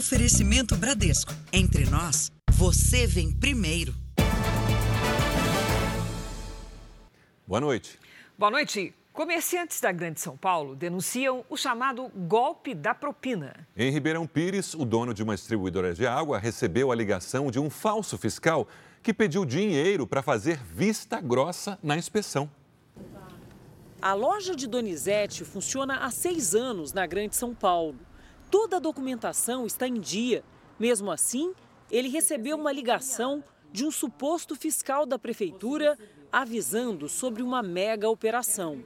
Oferecimento Bradesco. Entre nós, você vem primeiro. Boa noite. Boa noite. Comerciantes da Grande São Paulo denunciam o chamado golpe da propina. Em Ribeirão Pires, o dono de uma distribuidora de água recebeu a ligação de um falso fiscal que pediu dinheiro para fazer vista grossa na inspeção. A loja de Donizete funciona há seis anos na Grande São Paulo. Toda a documentação está em dia. Mesmo assim, ele recebeu uma ligação de um suposto fiscal da prefeitura avisando sobre uma mega operação.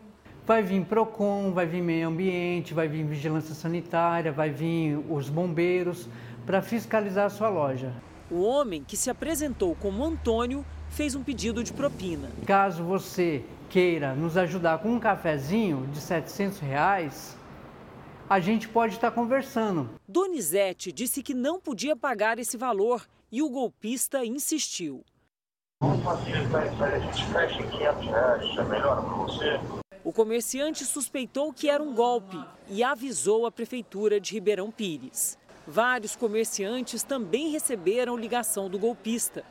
Vai vir PROCON, vai vir meio ambiente, vai vir vigilância sanitária, vai vir os bombeiros para fiscalizar a sua loja. O homem, que se apresentou como Antônio, fez um pedido de propina. Caso você queira nos ajudar com um cafezinho de 700 reais, a gente pode estar conversando. Donizete disse que não podia pagar esse valor e o golpista insistiu. Vamos fazer, a gente fecha em 500 reais, melhor para você? O comerciante suspeitou que era um golpe e avisou a prefeitura de Ribeirão Pires. Vários comerciantes também receberam ligação do golpista.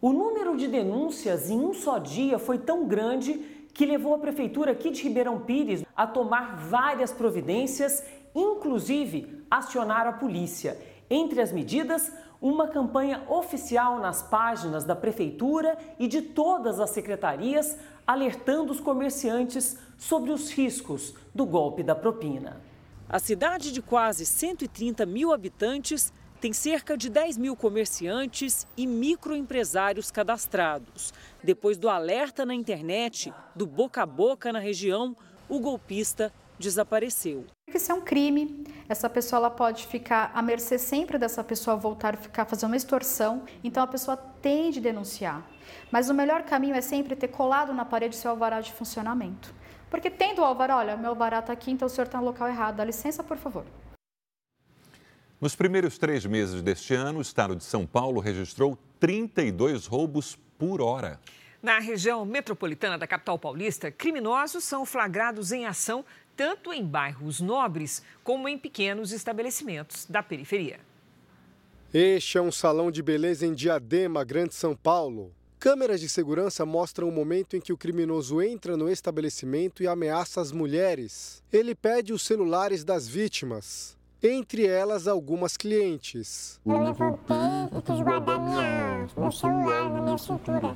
O número de denúncias em um só dia foi tão grande que levou a prefeitura aqui de Ribeirão Pires a tomar várias providências, inclusive acionar a polícia. Entre as medidas, uma campanha oficial nas páginas da prefeitura e de todas as secretarias alertando os comerciantes sobre os riscos do golpe da propina. A cidade de quase 130 mil habitantes tem cerca de 10 mil comerciantes e microempresários cadastrados. Depois do alerta na internet, do boca a boca na região, o golpista desapareceu. Isso é um crime. Essa pessoa ela pode ficar à mercê sempre dessa pessoa voltar a ficar fazendo uma extorsão. Então a pessoa tem de denunciar. Mas o melhor caminho é sempre ter colado na parede seu alvará de funcionamento. Porque tendo o alvará, olha, meu alvará está aqui, então o senhor está no local errado. Dá licença, por favor. Nos primeiros três meses deste ano, o estado de São Paulo registrou 32 roubos por hora. Na região metropolitana da capital paulista, criminosos são flagrados em ação tanto em bairros nobres como em pequenos estabelecimentos da periferia. Este é um salão de beleza em Diadema, Grande São Paulo. Câmeras de segurança mostram o momento em que o criminoso entra no estabelecimento e ameaça as mulheres. Ele pede os celulares das vítimas, entre elas algumas clientes. Eu levantei e quis guardar minha, meu celular na minha cintura.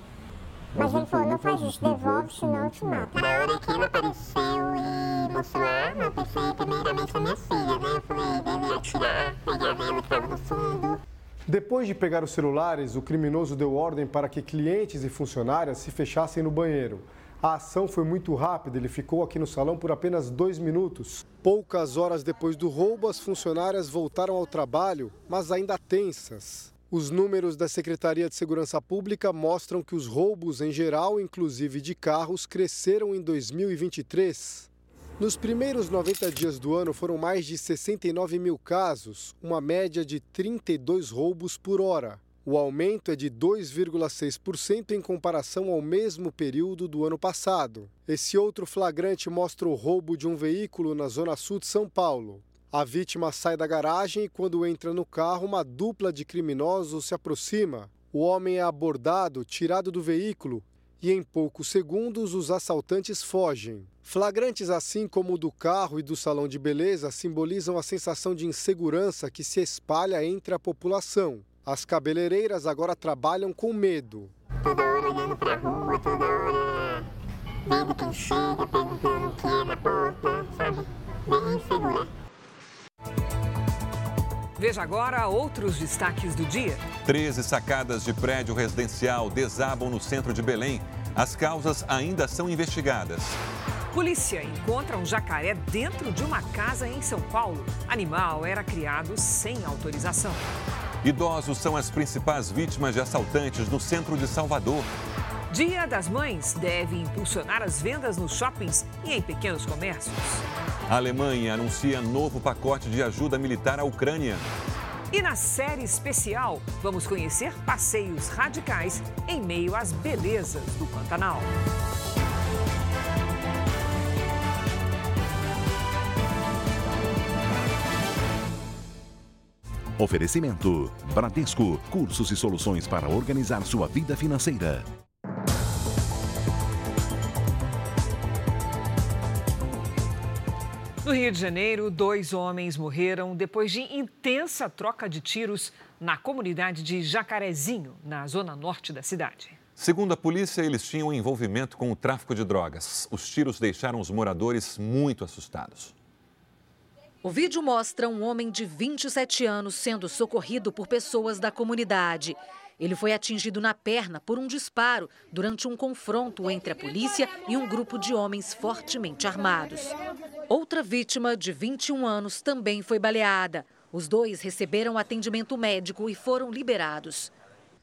Mas ele falou, não faz isso, devolve, senão eu te mato. Na hora que ele apareceu e mostrou a arma, eu pensei primeiramente na minha filha, né? Eu falei, deve atirar, pegar ela que estava no fundo. Depois de pegar os celulares, o criminoso deu ordem para que clientes e funcionárias se fechassem no banheiro. A ação foi muito rápida, ele ficou aqui no salão por apenas dois minutos. Poucas horas depois do roubo, as funcionárias voltaram ao trabalho, mas ainda tensas. Os números da Secretaria de Segurança Pública mostram que os roubos em geral, inclusive de carros, cresceram em 2023. Nos primeiros 90 dias do ano foram mais de 69 mil casos, uma média de 32 roubos por hora. O aumento é de 2,6% em comparação ao mesmo período do ano passado. Esse outro flagrante mostra o roubo de um veículo na zona sul de São Paulo. A vítima sai da garagem e, quando entra no carro, uma dupla de criminosos se aproxima. O homem é abordado, tirado do veículo e, em poucos segundos, os assaltantes fogem. Flagrantes assim como o do carro e do salão de beleza simbolizam a sensação de insegurança que se espalha entre a população. As cabeleireiras agora trabalham com medo. Toda hora olhando pra rua, toda hora vendo quem chega, perguntando o que é na porta, sabe? Bem insegura. Veja agora outros destaques do dia. 13 sacadas de prédio residencial desabam no centro de Belém. As causas ainda são investigadas. Polícia encontra um jacaré dentro de uma casa em São Paulo. Animal era criado sem autorização. Idosos são as principais vítimas de assaltantes no centro de Salvador. Dia das Mães deve impulsionar as vendas nos shoppings e em pequenos comércios. A Alemanha anuncia novo pacote de ajuda militar à Ucrânia. E na série especial, vamos conhecer passeios radicais em meio às belezas do Pantanal. Oferecimento: Bradesco, cursos e soluções para organizar sua vida financeira. No Rio de Janeiro, dois homens morreram depois de intensa troca de tiros na comunidade de Jacarezinho, na zona norte da cidade. Segundo a polícia, eles tinham envolvimento com o tráfico de drogas. Os tiros deixaram os moradores muito assustados. O vídeo mostra um homem de 27 anos sendo socorrido por pessoas da comunidade. Ele foi atingido na perna por um disparo durante um confronto entre a polícia e um grupo de homens fortemente armados. Outra vítima, de 21 anos, também foi baleada. Os dois receberam atendimento médico e foram liberados.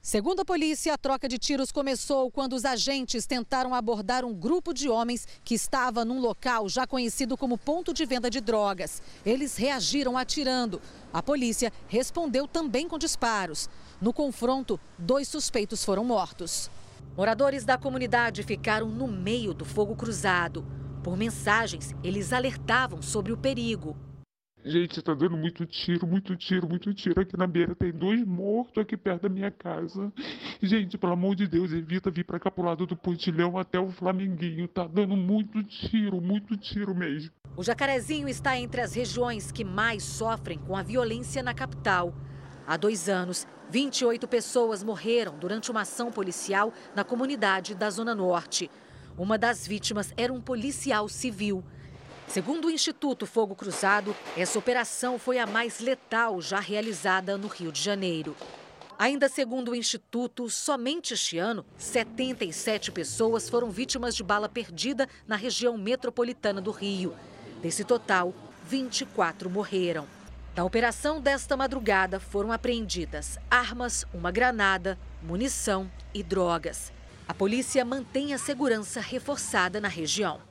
Segundo a polícia, a troca de tiros começou quando os agentes tentaram abordar um grupo de homens que estava num local já conhecido como ponto de venda de drogas. Eles reagiram atirando. A polícia respondeu também com disparos. No confronto, dois suspeitos foram mortos. Moradores da comunidade ficaram no meio do fogo cruzado. Por mensagens, eles alertavam sobre o perigo. Gente, tá dando muito tiro, muito tiro, muito tiro. Aqui na beira tem dois mortos aqui perto da minha casa. Gente, pelo amor de Deus, evita vir pra cá pro lado do Pontilhão até o Flamenguinho. Tá dando muito tiro, muito tiro mesmo. O Jacarezinho está entre as regiões que mais sofrem com a violência na capital. Há dois anos, 28 pessoas morreram durante uma ação policial na comunidade da Zona Norte. Uma das vítimas era um policial civil. Segundo o Instituto Fogo Cruzado, essa operação foi a mais letal já realizada no Rio de Janeiro. Ainda segundo o Instituto, somente este ano, 77 pessoas foram vítimas de bala perdida na região metropolitana do Rio. Desse total, 24 morreram. Na operação desta madrugada foram apreendidas armas, uma granada, munição e drogas. A polícia mantém a segurança reforçada na região.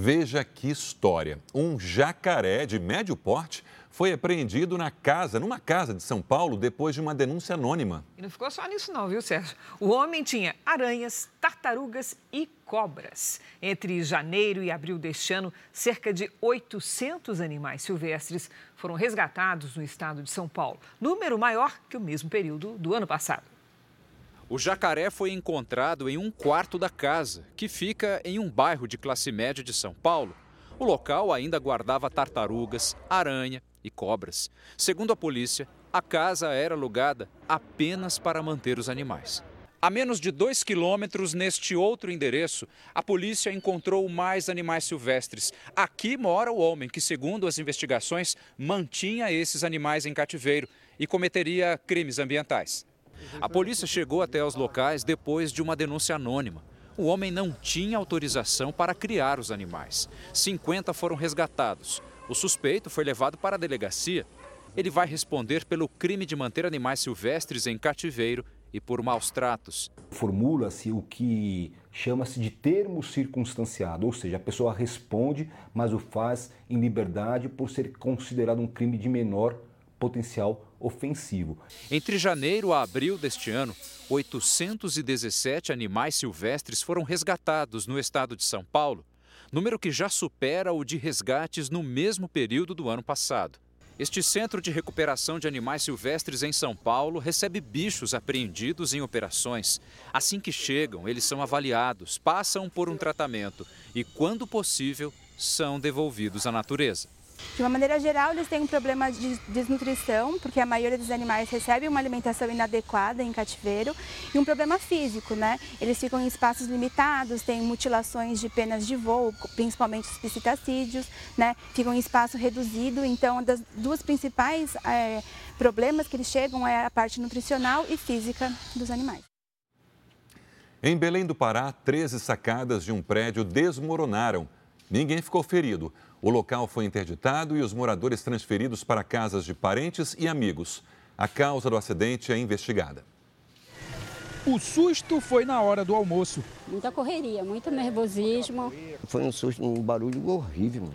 Veja que história. Um jacaré de médio porte foi apreendido na casa, numa casa de São Paulo, depois de uma denúncia anônima. E não ficou só nisso não, viu, Sérgio? O homem tinha aranhas, tartarugas e cobras. Entre janeiro e abril deste ano, cerca de 800 animais silvestres foram resgatados no estado de São Paulo, número maior que o mesmo período do ano passado. O jacaré foi encontrado em um quarto da casa, que fica em um bairro de classe média de São Paulo. O local ainda guardava tartarugas, aranha e cobras. Segundo a polícia, a casa era alugada apenas para manter os animais. A menos de dois quilômetros neste outro endereço, a polícia encontrou mais animais silvestres. Aqui mora o homem que, segundo as investigações, mantinha esses animais em cativeiro e cometeria crimes ambientais. A polícia chegou até os locais depois de uma denúncia anônima. O homem não tinha autorização para criar os animais. 50 foram resgatados. O suspeito foi levado para a delegacia. Ele vai responder pelo crime de manter animais silvestres em cativeiro e por maus tratos. Formula-se o que chama-se de termo circunstanciado, ou seja, a pessoa responde, mas o faz em liberdade por ser considerado um crime de menor potencial ofensivo. Entre janeiro a abril deste ano, 817 animais silvestres foram resgatados no estado de São Paulo, número que já supera o de resgates no mesmo período do ano passado. Este centro de recuperação de animais silvestres em São Paulo recebe bichos apreendidos em operações. Assim que chegam, eles são avaliados, passam por um tratamento e, quando possível, são devolvidos à natureza. De uma maneira geral, eles têm um problema de desnutrição, porque a maioria dos animais recebe uma alimentação inadequada em cativeiro, e um problema físico, né? Eles ficam em espaços limitados, têm mutilações de penas de voo, principalmente os psitacídeos, né? Ficam em espaço reduzido, então, das duas principais é, problemas que eles chegam é a parte nutricional e física dos animais. Em Belém do Pará, 13 sacadas de um prédio desmoronaram. Ninguém ficou ferido. O local foi interditado e os moradores transferidos para casas de parentes e amigos. A causa do acidente é investigada. O susto foi na hora do almoço. Muita correria, muito nervosismo. Foi um susto, um barulho horrível.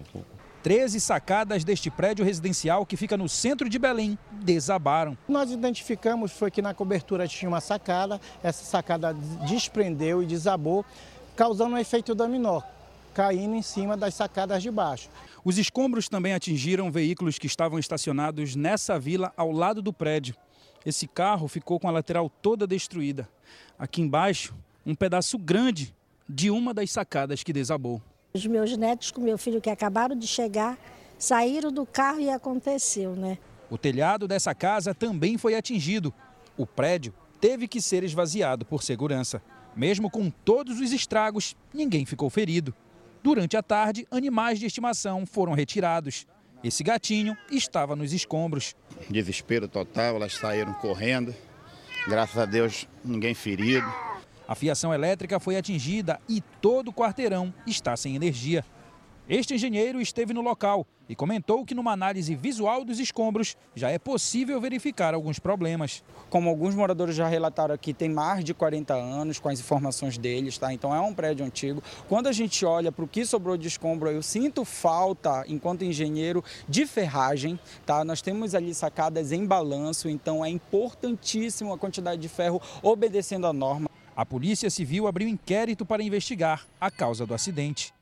13 sacadas deste prédio residencial que fica no centro de Belém desabaram. Nós identificamos foi que na cobertura tinha uma sacada, essa sacada desprendeu e desabou, causando um efeito dominó caindo em cima das sacadas de baixo. Os escombros também atingiram veículos que estavam estacionados nessa vila ao lado do prédio. Esse carro ficou com a lateral toda destruída. Aqui embaixo, um pedaço grande de uma das sacadas que desabou. Os meus netos com meu filho que acabaram de chegar saíram do carro e aconteceu, né? O telhado dessa casa também foi atingido. O prédio teve que ser esvaziado por segurança. Mesmo com todos os estragos, ninguém ficou ferido. Durante a tarde, animais de estimação foram retirados. Esse gatinho estava nos escombros. Desespero total, elas saíram correndo. Graças a Deus, ninguém ferido. A fiação elétrica foi atingida e todo o quarteirão está sem energia. Este engenheiro esteve no local e comentou que numa análise visual dos escombros já é possível verificar alguns problemas. Como alguns moradores já relataram aqui, tem mais de 40 anos com as informações deles, tá? Então é um prédio antigo. Quando a gente olha para o que sobrou de escombro, eu sinto falta, enquanto engenheiro, de ferragem, tá? Nós temos ali sacadas em balanço, então é importantíssimo a quantidade de ferro obedecendo à norma. A Polícia Civil abriu inquérito para investigar a causa do acidente.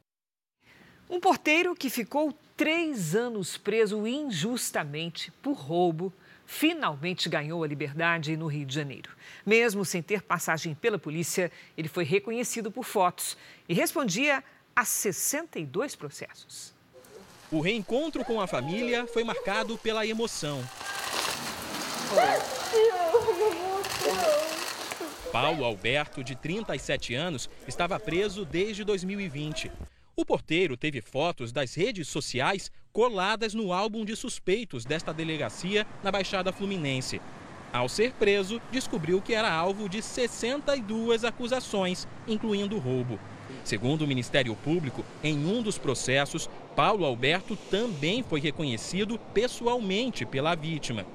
Um porteiro que ficou três anos preso injustamente por roubo finalmente ganhou a liberdade no Rio de Janeiro. Mesmo sem ter passagem pela polícia, ele foi reconhecido por fotos e respondia a 62 processos. O reencontro com a família foi marcado pela emoção. Paulo Alberto, de 37 anos, estava preso desde 2020. O porteiro teve fotos das redes sociais coladas no álbum de suspeitos desta delegacia na Baixada Fluminense. Ao ser preso, descobriu que era alvo de 62 acusações, incluindo roubo. Segundo o Ministério Público, em um dos processos, Paulo Alberto também foi reconhecido pessoalmente pela vítima.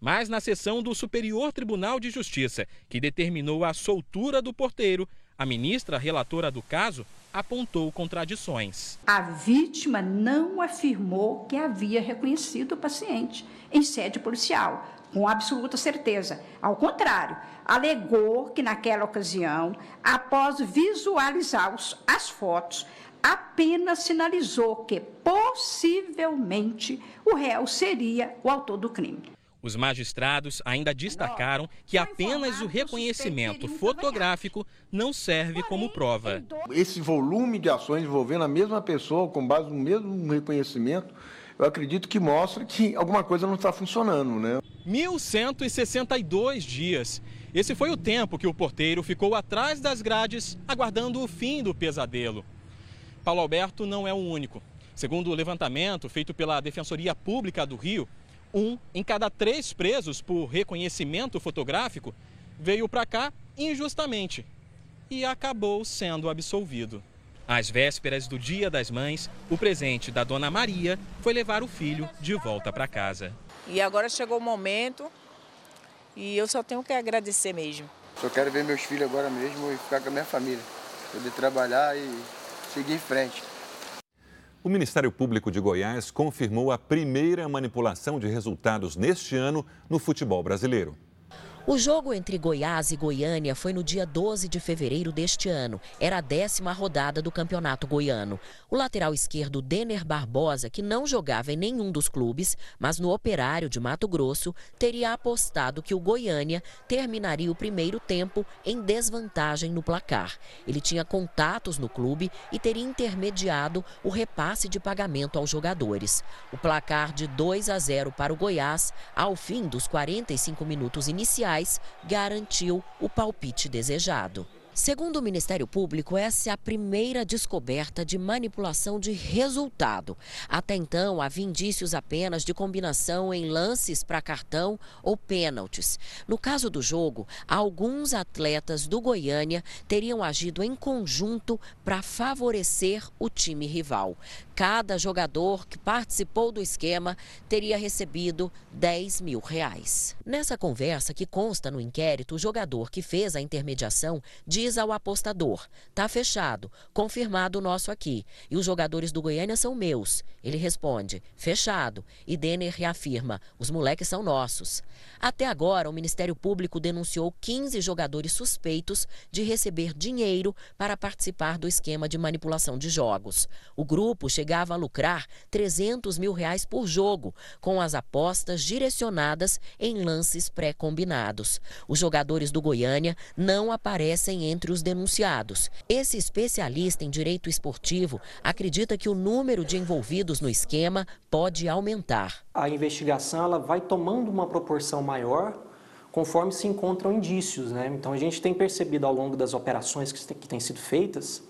Mas na sessão do Superior Tribunal de Justiça, que determinou a soltura do porteiro, a ministra relatora do caso apontou contradições. A vítima não afirmou que havia reconhecido o paciente em sede policial, com absoluta certeza. Ao contrário, alegou que naquela ocasião, após visualizar as fotos, apenas sinalizou que possivelmente o réu seria o autor do crime. Os magistrados ainda destacaram que apenas o reconhecimento fotográfico não serve como prova. Esse volume de ações envolvendo a mesma pessoa com base no mesmo reconhecimento, eu acredito que mostra que alguma coisa não está funcionando, né? 1.162 dias. Esse foi o tempo que o porteiro ficou atrás das grades, aguardando o fim do pesadelo. Paulo Alberto não é o único. Segundo o levantamento feito pela Defensoria Pública do Rio, um em cada três presos por reconhecimento fotográfico veio para cá injustamente e acabou sendo absolvido. Às vésperas do Dia das Mães, o presente da Dona Maria foi levar o filho de volta para casa. E agora chegou o momento e eu só tenho que agradecer mesmo. Só quero ver meus filhos agora mesmo e ficar com a minha família, poder trabalhar e seguir em frente. O Ministério Público de Goiás confirmou a primeira manipulação de resultados neste ano no futebol brasileiro. O jogo entre Goiás e Goiânia foi no dia 12 de fevereiro deste ano. Era a décima rodada do Campeonato Goiano. O lateral esquerdo Denner Barbosa, que não jogava em nenhum dos clubes, mas no Operário de Mato Grosso, teria apostado que o Goiânia terminaria o primeiro tempo em desvantagem no placar. Ele tinha contatos no clube e teria intermediado o repasse de pagamento aos jogadores. O placar de 2 a 0 para o Goiás, ao fim dos 45 minutos iniciais, garantiu o palpite desejado. Segundo o Ministério Público, essa é a primeira descoberta de manipulação de resultado. Até então, havia indícios apenas de combinação em lances para cartão ou pênaltis. No caso do jogo, alguns atletas do Goiânia teriam agido em conjunto para favorecer o time rival. Cada jogador que participou do esquema teria recebido 10 mil reais. Nessa conversa que consta no inquérito, o jogador que fez a intermediação disse diz ao apostador: tá fechado, confirmado o nosso aqui. E os jogadores do Goiânia são meus. Ele responde: fechado. E Denner reafirma: os moleques são nossos. Até agora, o Ministério Público denunciou 15 jogadores suspeitos de receber dinheiro para participar do esquema de manipulação de jogos. O grupo chegava a lucrar 300 mil reais por jogo, com as apostas direcionadas em lances pré-combinados. Os jogadores do Goiânia não aparecem entre os denunciados. Esse especialista em direito esportivo acredita que o número de envolvidos no esquema pode aumentar. A investigação ela vai tomando uma proporção maior conforme se encontram indícios. Né? Então a gente tem percebido ao longo das operações que, que têm sido feitas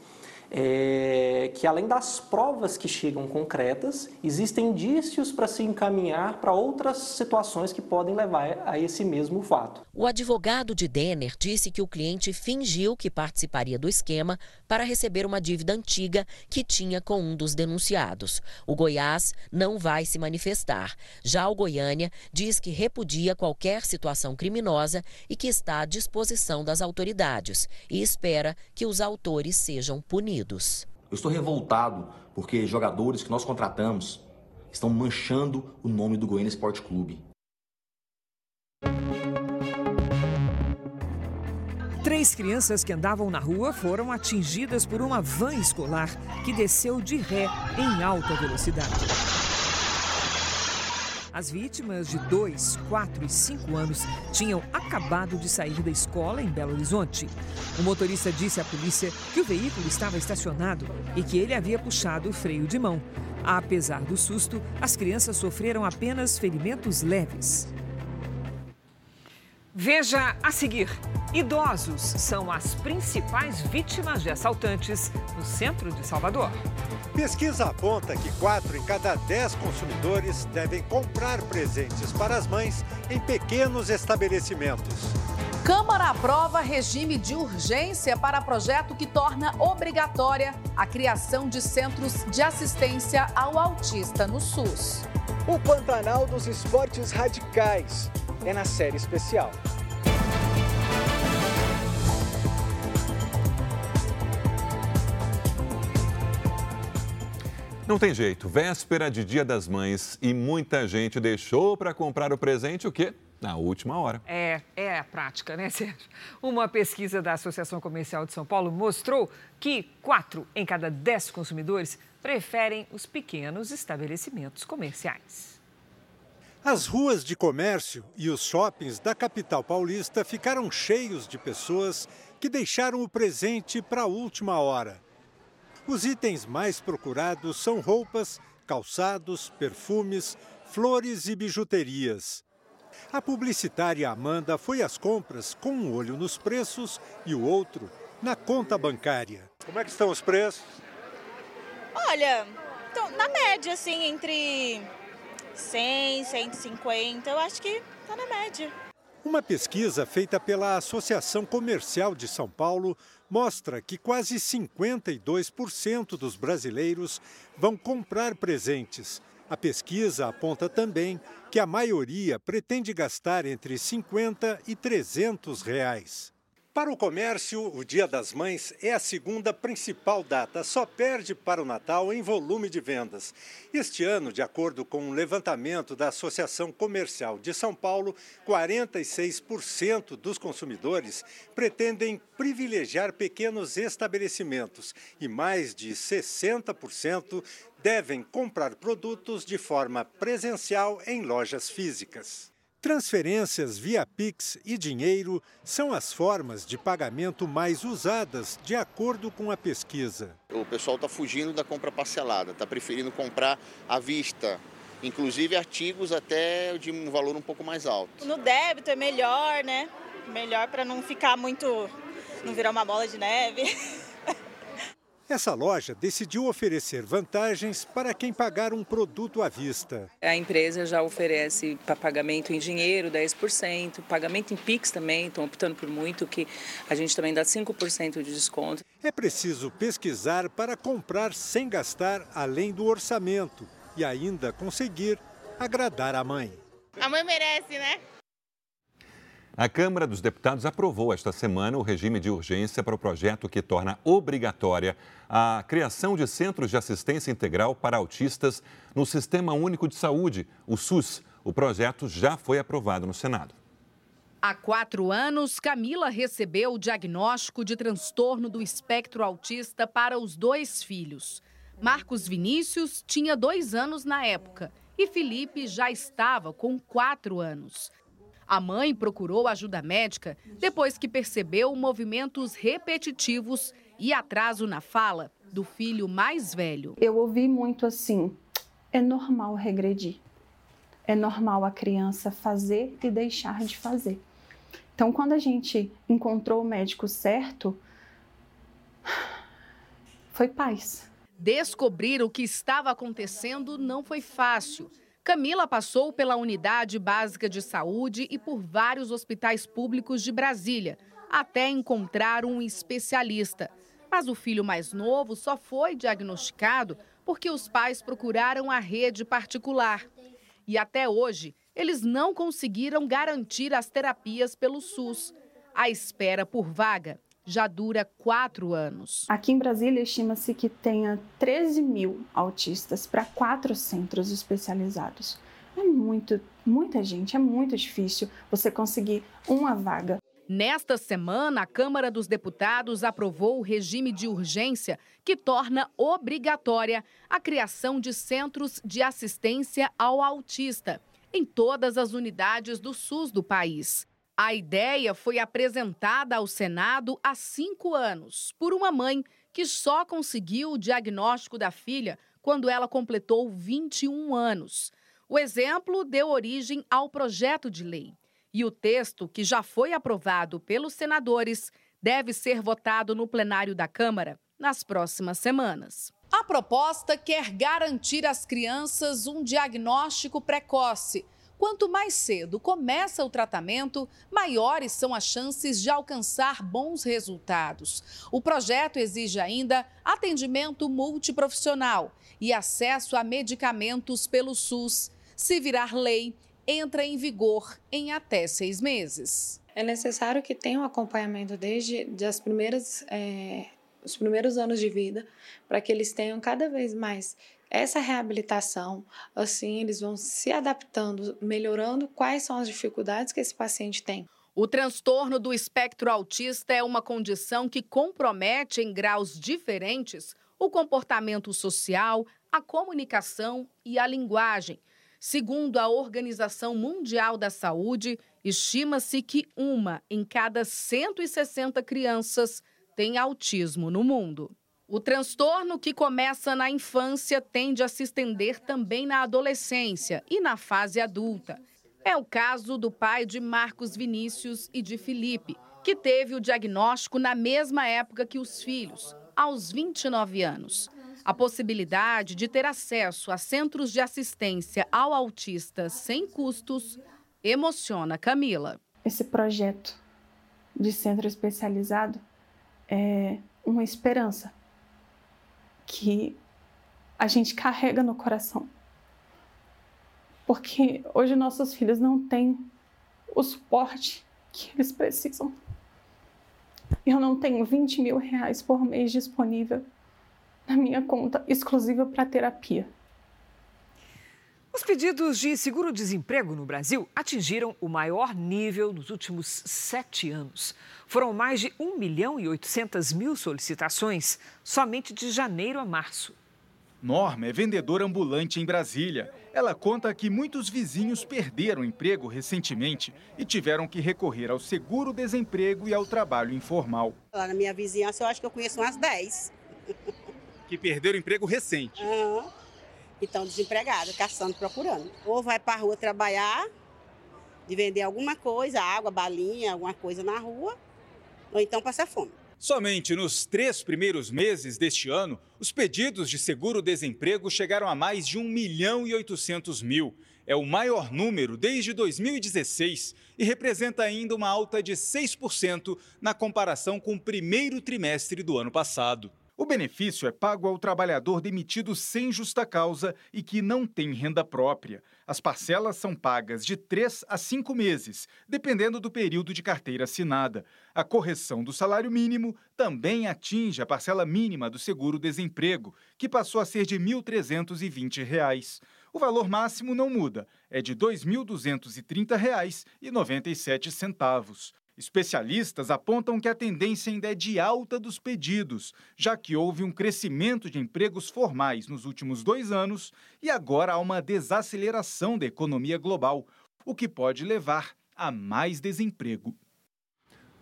é, que além das provas que chegam concretas, existem indícios para se encaminhar para outras situações que podem levar a esse mesmo fato. O advogado de Denner disse que o cliente fingiu que participaria do esquema para receber uma dívida antiga que tinha com um dos denunciados. O Goiás não vai se manifestar. Já o Goiânia diz que repudia qualquer situação criminosa e que está à disposição das autoridades e espera que os autores sejam punidos. Unidos. Eu estou revoltado porque jogadores que nós contratamos estão manchando o nome do Goiânia Esporte Clube. Três crianças que andavam na rua foram atingidas por uma van escolar que desceu de ré em alta velocidade. As vítimas de 2, 4 e 5 anos tinham acabado de sair da escola em Belo Horizonte. O motorista disse à polícia que o veículo estava estacionado e que ele havia puxado o freio de mão. Apesar do susto, as crianças sofreram apenas ferimentos leves. Veja a seguir. Idosos são as principais vítimas de assaltantes no centro de Salvador. Pesquisa aponta que 4 em cada 10 consumidores devem comprar presentes para as mães em pequenos estabelecimentos. Câmara aprova regime de urgência para projeto que torna obrigatória a criação de centros de assistência ao autista no SUS. O Pantanal dos Esportes Radicais é na série especial. Não tem jeito, véspera de Dia das Mães e muita gente deixou para comprar o presente o quê? Na última hora. É, é a prática, né, Sérgio? Uma pesquisa da Associação Comercial de São Paulo mostrou que quatro em cada dez consumidores preferem os pequenos estabelecimentos comerciais. As ruas de comércio e os shoppings da capital paulista ficaram cheios de pessoas que deixaram o presente para a última hora. Os itens mais procurados são roupas, calçados, perfumes, flores e bijuterias. A publicitária Amanda foi às compras com um olho nos preços e o outro na conta bancária. Como é que estão os preços? Olha, na média, assim, entre 100, 150, eu acho que está na média. Uma pesquisa feita pela Associação Comercial de São Paulo mostra que quase 52% dos brasileiros vão comprar presentes. A pesquisa aponta também que a maioria pretende gastar entre 50 e 300 reais. Para o comércio, o Dia das Mães é a segunda principal data, só perde para o Natal em volume de vendas. Este ano, de acordo com um levantamento da Associação Comercial de São Paulo, 46% dos consumidores pretendem privilegiar pequenos estabelecimentos e mais de 60% devem comprar produtos de forma presencial em lojas físicas. Transferências via Pix e dinheiro são as formas de pagamento mais usadas, de acordo com a pesquisa. O pessoal está fugindo da compra parcelada, está preferindo comprar à vista, inclusive artigos até de um valor um pouco mais alto. No débito é melhor, né? Melhor para não ficar muito. não virar uma bola de neve. Essa loja decidiu oferecer vantagens para quem pagar um produto à vista. A empresa já oferece para pagamento em dinheiro 10%, pagamento em Pix também, estão optando por muito, que a gente também dá 5% de desconto. É preciso pesquisar para comprar sem gastar além do orçamento e ainda conseguir agradar a mãe. A mãe merece, né? A Câmara dos Deputados aprovou esta semana o regime de urgência para o projeto que torna obrigatória a criação de centros de assistência integral para autistas no Sistema Único de Saúde, o SUS. O projeto já foi aprovado no Senado. Há quatro anos, Camila recebeu o diagnóstico de transtorno do espectro autista para os dois filhos. Marcos Vinícius tinha dois anos na época e Felipe já estava com quatro anos. A mãe procurou ajuda médica depois que percebeu movimentos repetitivos e atraso na fala do filho mais velho. Eu ouvi muito assim: é normal regredir. É normal a criança fazer e deixar de fazer. Então, quando a gente encontrou o médico certo, foi paz. Descobrir o que estava acontecendo não foi fácil. Camila passou pela Unidade Básica de Saúde e por vários hospitais públicos de Brasília, até encontrar um especialista. Mas o filho mais novo só foi diagnosticado porque os pais procuraram a rede particular. E até hoje, eles não conseguiram garantir as terapias pelo SUS. A espera por vaga já dura quatro anos. Aqui em Brasília, estima-se que tenha 13 mil autistas para quatro centros especializados. É muito, muita gente, é muito difícil você conseguir uma vaga. Nesta semana, a Câmara dos Deputados aprovou o regime de urgência que torna obrigatória a criação de centros de assistência ao autista em todas as unidades do SUS do país. A ideia foi apresentada ao Senado há cinco anos por uma mãe que só conseguiu o diagnóstico da filha quando ela completou 21 anos. O exemplo deu origem ao projeto de lei. E o texto, que já foi aprovado pelos senadores, deve ser votado no plenário da Câmara nas próximas semanas. A proposta quer garantir às crianças um diagnóstico precoce Quanto mais cedo começa o tratamento, maiores são as chances de alcançar bons resultados. O projeto exige ainda atendimento multiprofissional e acesso a medicamentos pelo SUS. Se virar lei, entra em vigor em até seis meses. É necessário que tenha um acompanhamento desde as primeiras, é, os primeiros anos de vida, para que eles tenham cada vez mais essa reabilitação, assim, eles vão se adaptando, melhorando quais são as dificuldades que esse paciente tem. O transtorno do espectro autista é uma condição que compromete em graus diferentes o comportamento social, a comunicação e a linguagem. Segundo a Organização Mundial da Saúde, estima-se que uma em cada 160 crianças tem autismo no mundo. O transtorno que começa na infância tende a se estender também na adolescência e na fase adulta. É o caso do pai de Marcos Vinícius e de Felipe, que teve o diagnóstico na mesma época que os filhos, aos 29 anos. A possibilidade de ter acesso a centros de assistência ao autista sem custos emociona Camila. Esse projeto de centro especializado é uma esperança que a gente carrega no coração. Porque hoje nossos filhos não têm o suporte que eles precisam. Eu não tenho 20 mil reais por mês disponível na minha conta exclusiva para terapia. Os pedidos de seguro-desemprego no Brasil atingiram o maior nível nos últimos sete anos. Foram mais de 1 milhão e 800 mil solicitações somente de janeiro a março. Norma é vendedora ambulante em Brasília. Ela conta que muitos vizinhos perderam emprego recentemente e tiveram que recorrer ao seguro-desemprego e ao trabalho informal. Lá na minha vizinhança, eu acho que eu conheço umas 10. Que perderam emprego recente. Uhum que estão desempregados, caçando, procurando. Ou vai para a rua trabalhar, de vender alguma coisa, água, balinha, alguma coisa na rua, ou então passar fome. Somente nos três primeiros meses deste ano, os pedidos de seguro-desemprego chegaram a mais de 1 milhão e 800 mil. É o maior número desde 2016 e representa ainda uma alta de 6% na comparação com o primeiro trimestre do ano passado. O benefício é pago ao trabalhador demitido sem justa causa e que não tem renda própria. As parcelas são pagas de 3 a 5 meses, dependendo do período de carteira assinada. A correção do salário mínimo também atinge a parcela mínima do seguro-desemprego, que passou a ser de R$ 1.320. O valor máximo não muda, é de R$ 2.230,97. Especialistas apontam que a tendência ainda é de alta dos pedidos, já que houve um crescimento de empregos formais nos últimos dois anos e agora há uma desaceleração da economia global, o que pode levar a mais desemprego.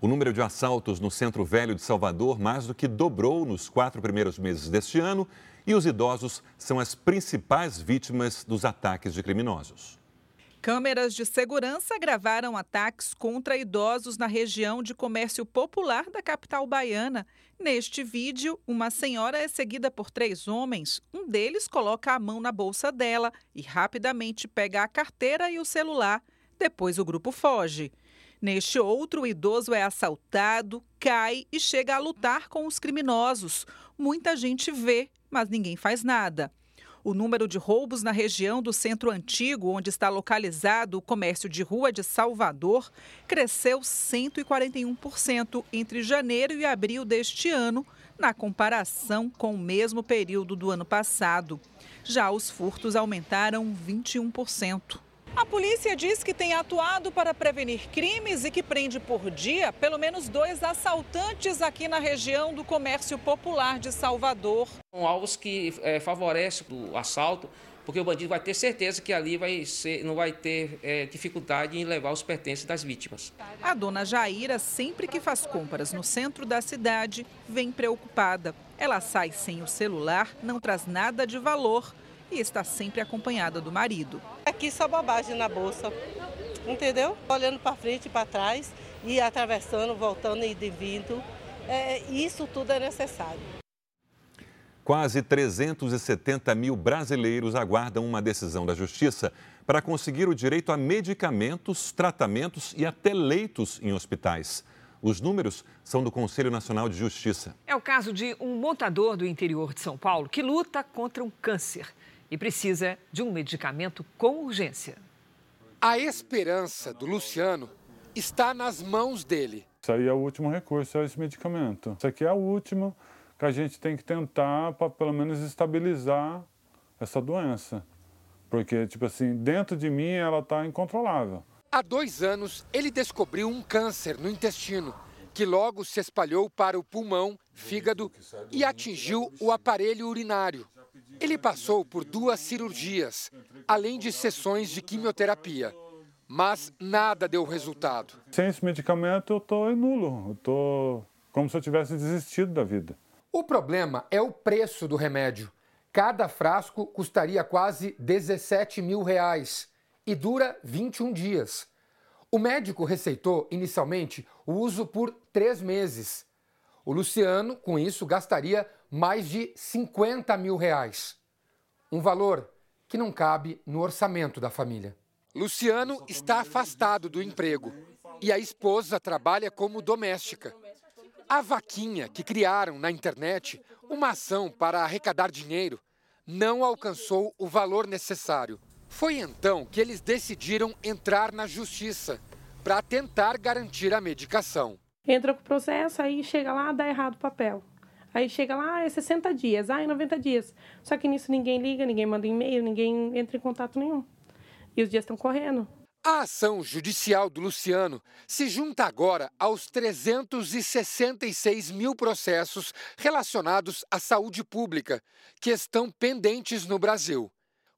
O número de assaltos no Centro Velho de Salvador mais do que dobrou nos quatro primeiros meses deste ano e os idosos são as principais vítimas dos ataques de criminosos. Câmeras de segurança gravaram ataques contra idosos na região de comércio popular da capital baiana. Neste vídeo, uma senhora é seguida por três homens. Um deles coloca a mão na bolsa dela e rapidamente pega a carteira e o celular. Depois o grupo foge. Neste outro, o idoso é assaltado, cai e chega a lutar com os criminosos. Muita gente vê, mas ninguém faz nada. O número de roubos na região do Centro Antigo, onde está localizado o comércio de rua de Salvador, cresceu 141% entre janeiro e abril deste ano, na comparação com o mesmo período do ano passado. Já os furtos aumentaram 21%. A polícia diz que tem atuado para prevenir crimes e que prende por dia pelo menos dois assaltantes aqui na região do comércio popular de Salvador. São alvos que é, favorecem o assalto, porque o bandido vai ter certeza que ali vai ser, não vai ter é, dificuldade em levar os pertences das vítimas. A dona Jaira, sempre que faz compras no centro da cidade, vem preocupada. Ela sai sem o celular, não traz nada de valor e está sempre acompanhada do marido. Aqui só bobagem na bolsa, entendeu? Olhando para frente e para trás e atravessando, voltando e vindo. É, isso tudo é necessário. Quase 370 mil brasileiros aguardam uma decisão da Justiça para conseguir o direito a medicamentos, tratamentos e até leitos em hospitais. Os números são do Conselho Nacional de Justiça. É o caso de um montador do interior de São Paulo que luta contra um câncer e precisa de um medicamento com urgência. A esperança do Luciano está nas mãos dele. Isso aí é o último recurso, é esse medicamento. Isso aqui é o último que a gente tem que tentar para pelo menos estabilizar essa doença. Porque, tipo assim, dentro de mim ela está incontrolável. Há dois anos, ele descobriu um câncer no intestino, que logo se espalhou para o pulmão, fígado e atingiu o aparelho urinário. Ele passou por duas cirurgias, além de sessões de quimioterapia. Mas nada deu resultado. Sem esse medicamento, eu estou nulo. Eu estou como se eu tivesse desistido da vida. O problema é o preço do remédio. Cada frasco custaria quase 17 mil reais e dura 21 dias. O médico receitou inicialmente o uso por três meses. O Luciano, com isso, gastaria mais de 50 mil reais. Um valor que não cabe no orçamento da família. Luciano está afastado do emprego e a esposa trabalha como doméstica. A vaquinha que criaram na internet, uma ação para arrecadar dinheiro, não alcançou o valor necessário. Foi então que eles decidiram entrar na justiça para tentar garantir a medicação. Entra com o processo, aí chega lá, dá errado o papel. Aí chega lá, ah, é 60 dias, ah, é 90 dias. Só que nisso ninguém liga, ninguém manda e-mail, ninguém entra em contato nenhum. E os dias estão correndo. A ação judicial do Luciano se junta agora aos 366 mil processos relacionados à saúde pública que estão pendentes no Brasil.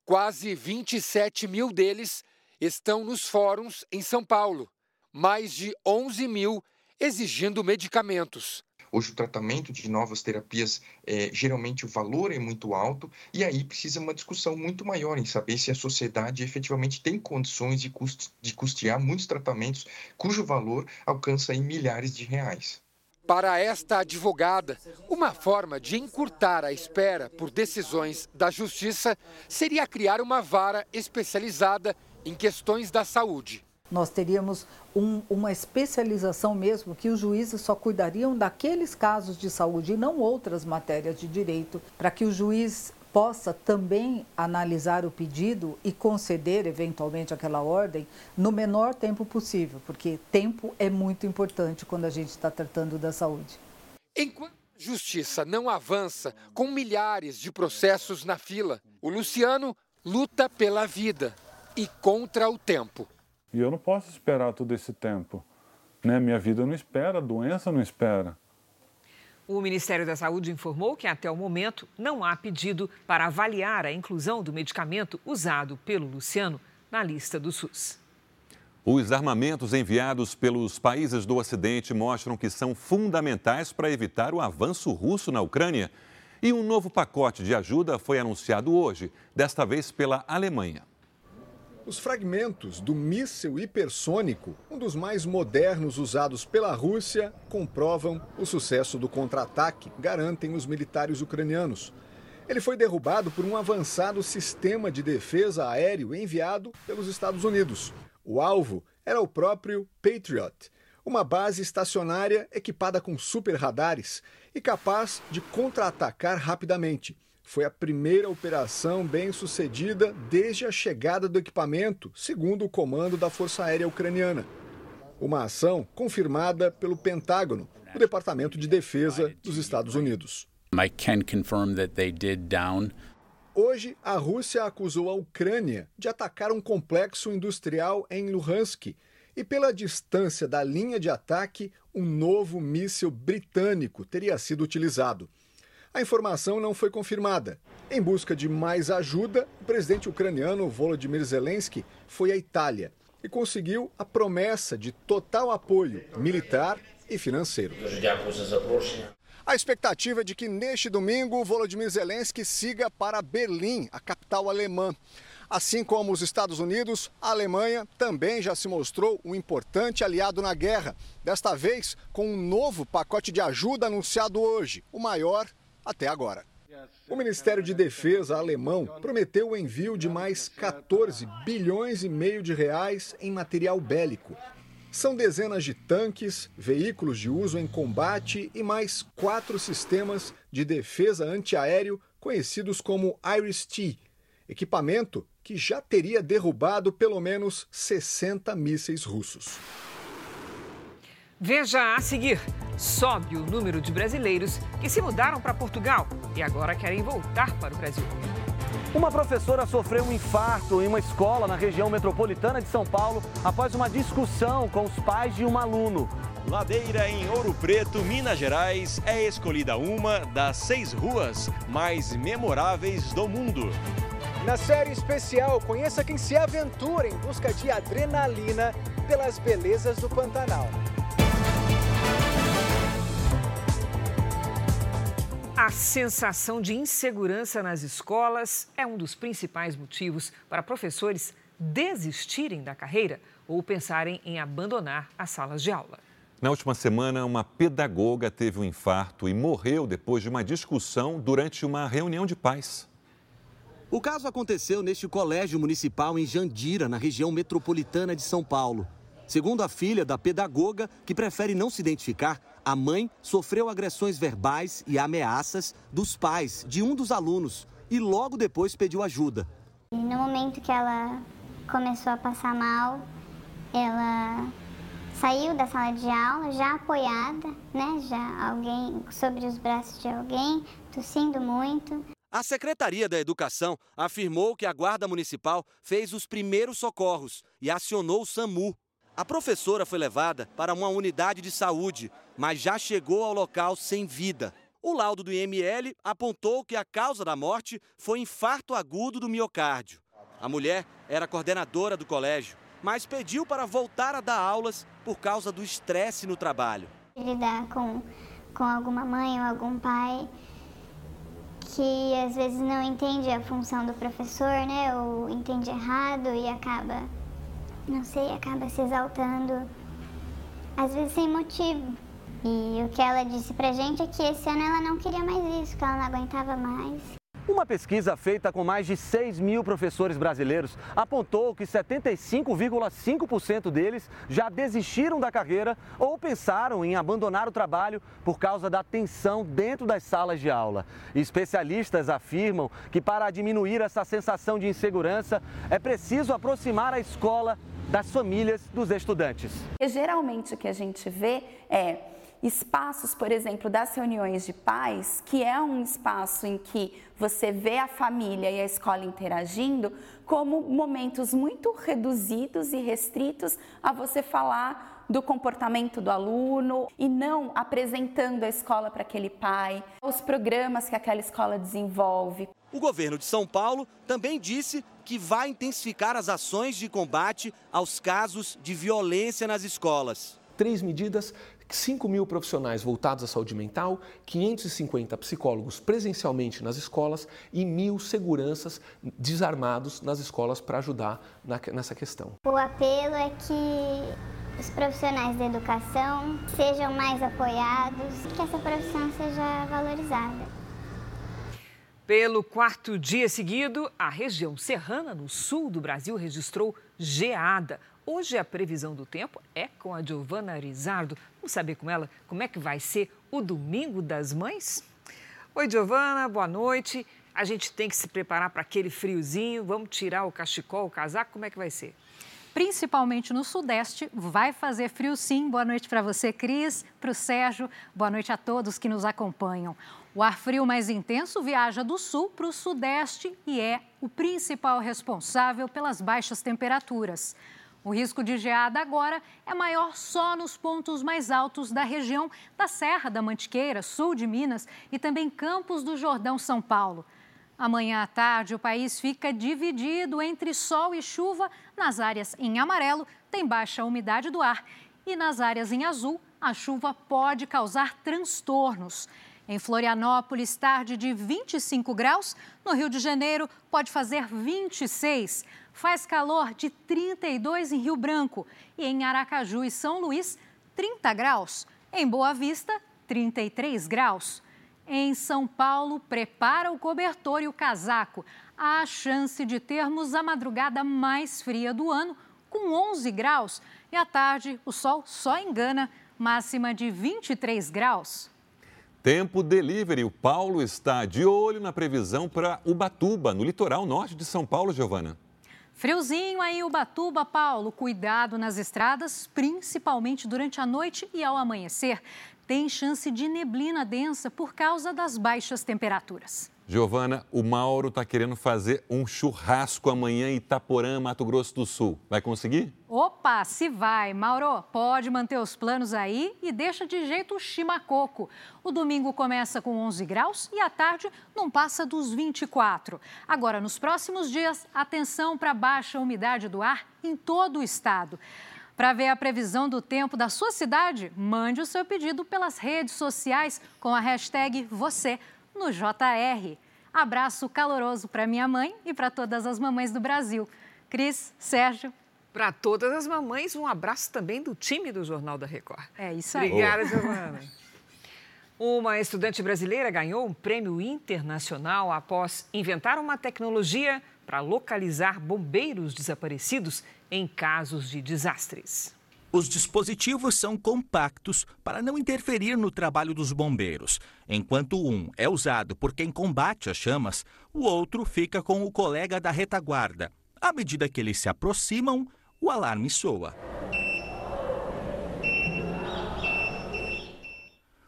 Quase 27 mil deles estão nos fóruns em São Paulo, mais de 11 mil exigindo medicamentos. Hoje, o tratamento de novas terapias, é, geralmente o valor é muito alto, e aí precisa uma discussão muito maior em saber se a sociedade efetivamente tem condições de, custe, de custear muitos tratamentos cujo valor alcança em milhares de reais. Para esta advogada, uma forma de encurtar a espera por decisões da justiça seria criar uma vara especializada em questões da saúde. Nós teríamos um, uma especialização mesmo, que os juízes só cuidariam daqueles casos de saúde e não outras matérias de direito, para que o juiz possa também analisar o pedido e conceder eventualmente aquela ordem no menor tempo possível, porque tempo é muito importante quando a gente está tratando da saúde. Enquanto a justiça não avança com milhares de processos na fila, o Luciano luta pela vida e contra o tempo. E eu não posso esperar todo esse tempo. Né? Minha vida não espera, a doença não espera. O Ministério da Saúde informou que, até o momento, não há pedido para avaliar a inclusão do medicamento usado pelo Luciano na lista do SUS. Os armamentos enviados pelos países do Ocidente mostram que são fundamentais para evitar o avanço russo na Ucrânia. E um novo pacote de ajuda foi anunciado hoje, desta vez pela Alemanha. Os fragmentos do míssil hipersônico, um dos mais modernos usados pela Rússia, comprovam o sucesso do contra-ataque, garantem os militares ucranianos. Ele foi derrubado por um avançado sistema de defesa aéreo enviado pelos Estados Unidos. O alvo era o próprio Patriot, uma base estacionária equipada com super radares e capaz de contra-atacar rapidamente. Foi a primeira operação bem sucedida desde a chegada do equipamento, segundo o comando da Força Aérea Ucraniana. Uma ação confirmada pelo Pentágono, o Departamento de Defesa dos Estados Unidos. Hoje, a Rússia acusou a Ucrânia de atacar um complexo industrial em Luhansk e, pela distância da linha de ataque, um novo míssil britânico teria sido utilizado. A informação não foi confirmada. Em busca de mais ajuda, o presidente ucraniano Volodymyr Zelensky foi à Itália e conseguiu a promessa de total apoio militar e financeiro. A expectativa é de que neste domingo Volodymyr Zelensky siga para Berlim, a capital alemã. Assim como os Estados Unidos, a Alemanha também já se mostrou um importante aliado na guerra. Desta vez, com um novo pacote de ajuda anunciado hoje, o maior até agora. O Ministério de Defesa alemão prometeu o envio de mais 14 bilhões e meio de reais em material bélico. São dezenas de tanques, veículos de uso em combate e mais quatro sistemas de defesa antiaéreo conhecidos como Iris-T, equipamento que já teria derrubado pelo menos 60 mísseis russos. Veja a seguir: sobe o número de brasileiros que se mudaram para Portugal e agora querem voltar para o Brasil. Uma professora sofreu um infarto em uma escola na região metropolitana de São Paulo após uma discussão com os pais de um aluno. Ladeira em Ouro Preto, Minas Gerais, é escolhida uma das seis ruas mais memoráveis do mundo. Na série especial, conheça quem se aventura em busca de adrenalina pelas belezas do Pantanal. A sensação de insegurança nas escolas é um dos principais motivos para professores desistirem da carreira ou pensarem em abandonar as salas de aula. Na última semana, uma pedagoga teve um infarto e morreu depois de uma discussão durante uma reunião de pais. O caso aconteceu neste colégio municipal em Jandira, na região metropolitana de São Paulo. Segundo a filha da pedagoga, que prefere não se identificar, a mãe sofreu agressões verbais e ameaças dos pais de um dos alunos e logo depois pediu ajuda. No momento que ela começou a passar mal, ela saiu da sala de aula já apoiada, né, já alguém sobre os braços de alguém, tossindo muito. A Secretaria da Educação afirmou que a Guarda Municipal fez os primeiros socorros e acionou o SAMU. A professora foi levada para uma unidade de saúde, mas já chegou ao local sem vida. O laudo do IML apontou que a causa da morte foi infarto agudo do miocárdio. A mulher era coordenadora do colégio, mas pediu para voltar a dar aulas por causa do estresse no trabalho. Lidar com, com alguma mãe ou algum pai que às vezes não entende a função do professor, né? Ou entende errado e acaba não sei, acaba se exaltando, às vezes sem motivo. E o que ela disse pra gente é que esse ano ela não queria mais isso, que ela não aguentava mais. Uma pesquisa feita com mais de 6 mil professores brasileiros apontou que 75,5% deles já desistiram da carreira ou pensaram em abandonar o trabalho por causa da tensão dentro das salas de aula. Especialistas afirmam que para diminuir essa sensação de insegurança é preciso aproximar a escola das famílias dos estudantes. Geralmente o que a gente vê é espaços, por exemplo, das reuniões de pais, que é um espaço em que você vê a família e a escola interagindo, como momentos muito reduzidos e restritos a você falar do comportamento do aluno e não apresentando a escola para aquele pai, os programas que aquela escola desenvolve. O governo de São Paulo também disse que vai intensificar as ações de combate aos casos de violência nas escolas. Três medidas 5 mil profissionais voltados à saúde mental, 550 psicólogos presencialmente nas escolas e mil seguranças desarmados nas escolas para ajudar na, nessa questão. O apelo é que os profissionais da educação sejam mais apoiados, que essa profissão seja valorizada. Pelo quarto dia seguido, a região serrana, no sul do Brasil, registrou geada. Hoje a previsão do tempo é com a Giovana Arizardo. Vamos saber com ela como é que vai ser o Domingo das Mães? Oi, Giovana, boa noite. A gente tem que se preparar para aquele friozinho. Vamos tirar o cachecol, o casaco, como é que vai ser? principalmente no Sudeste. Vai fazer frio sim. Boa noite para você, Cris, para o Sérgio. Boa noite a todos que nos acompanham. O ar frio mais intenso viaja do sul para o Sudeste e é o principal responsável pelas baixas temperaturas. O risco de geada agora é maior só nos pontos mais altos da região da Serra da Mantiqueira, sul de Minas e também Campos do Jordão, São Paulo. Amanhã à tarde, o país fica dividido entre sol e chuva. Nas áreas em amarelo, tem baixa umidade do ar. E nas áreas em azul, a chuva pode causar transtornos. Em Florianópolis, tarde de 25 graus. No Rio de Janeiro, pode fazer 26. Faz calor de 32 em Rio Branco. E em Aracaju e São Luís, 30 graus. Em Boa Vista, 33 graus. Em São Paulo, prepara o cobertor e o casaco. Há chance de termos a madrugada mais fria do ano, com 11 graus. E à tarde, o sol só engana, máxima de 23 graus. Tempo delivery. O Paulo está de olho na previsão para Ubatuba, no litoral norte de São Paulo, Giovana. Friozinho aí, Ubatuba, Paulo. Cuidado nas estradas, principalmente durante a noite e ao amanhecer tem chance de neblina densa por causa das baixas temperaturas. Giovana, o Mauro está querendo fazer um churrasco amanhã em Itaporã, Mato Grosso do Sul. Vai conseguir? Opa, se vai. Mauro, pode manter os planos aí e deixa de jeito o chimacoco. O domingo começa com 11 graus e à tarde não passa dos 24. Agora, nos próximos dias, atenção para baixa umidade do ar em todo o estado. Para ver a previsão do tempo da sua cidade, mande o seu pedido pelas redes sociais com a hashtag você no JR. Abraço caloroso para minha mãe e para todas as mamães do Brasil. Cris, Sérgio. Para todas as mamães, um abraço também do time do Jornal da Record. É isso aí. Obrigada, Giovana. Uma estudante brasileira ganhou um prêmio internacional após inventar uma tecnologia para localizar bombeiros desaparecidos em casos de desastres. Os dispositivos são compactos para não interferir no trabalho dos bombeiros. Enquanto um é usado por quem combate as chamas, o outro fica com o colega da retaguarda. À medida que eles se aproximam, o alarme soa.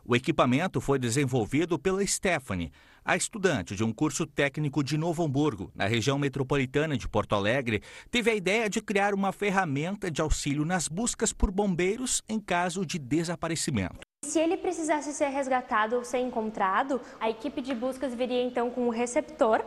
O equipamento foi desenvolvido pela Stephanie, a estudante de um curso técnico de Novo Hamburgo, na região metropolitana de Porto Alegre, teve a ideia de criar uma ferramenta de auxílio nas buscas por bombeiros em caso de desaparecimento. Se ele precisasse ser resgatado ou ser encontrado, a equipe de buscas viria então com o receptor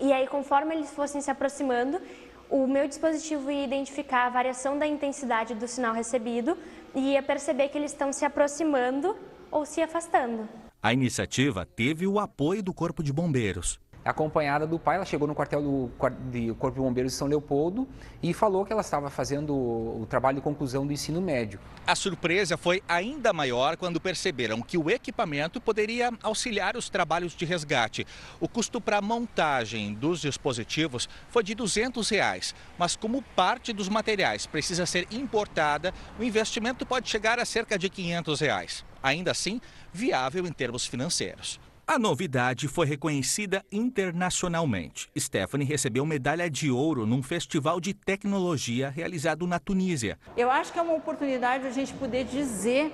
e aí conforme eles fossem se aproximando, o meu dispositivo ia identificar a variação da intensidade do sinal recebido e ia perceber que eles estão se aproximando ou se afastando. A iniciativa teve o apoio do Corpo de Bombeiros. acompanhada do pai. Ela chegou no quartel do, do Corpo de Bombeiros de São Leopoldo e falou que ela estava fazendo o trabalho de conclusão do ensino médio. A surpresa foi ainda maior quando perceberam que o equipamento poderia auxiliar os trabalhos de resgate. O custo para a montagem dos dispositivos foi de 200 reais, mas como parte dos materiais precisa ser importada, o investimento pode chegar a cerca de 500 reais. Ainda assim, viável em termos financeiros. A novidade foi reconhecida internacionalmente. Stephanie recebeu medalha de ouro num festival de tecnologia realizado na Tunísia. Eu acho que é uma oportunidade de a gente poder dizer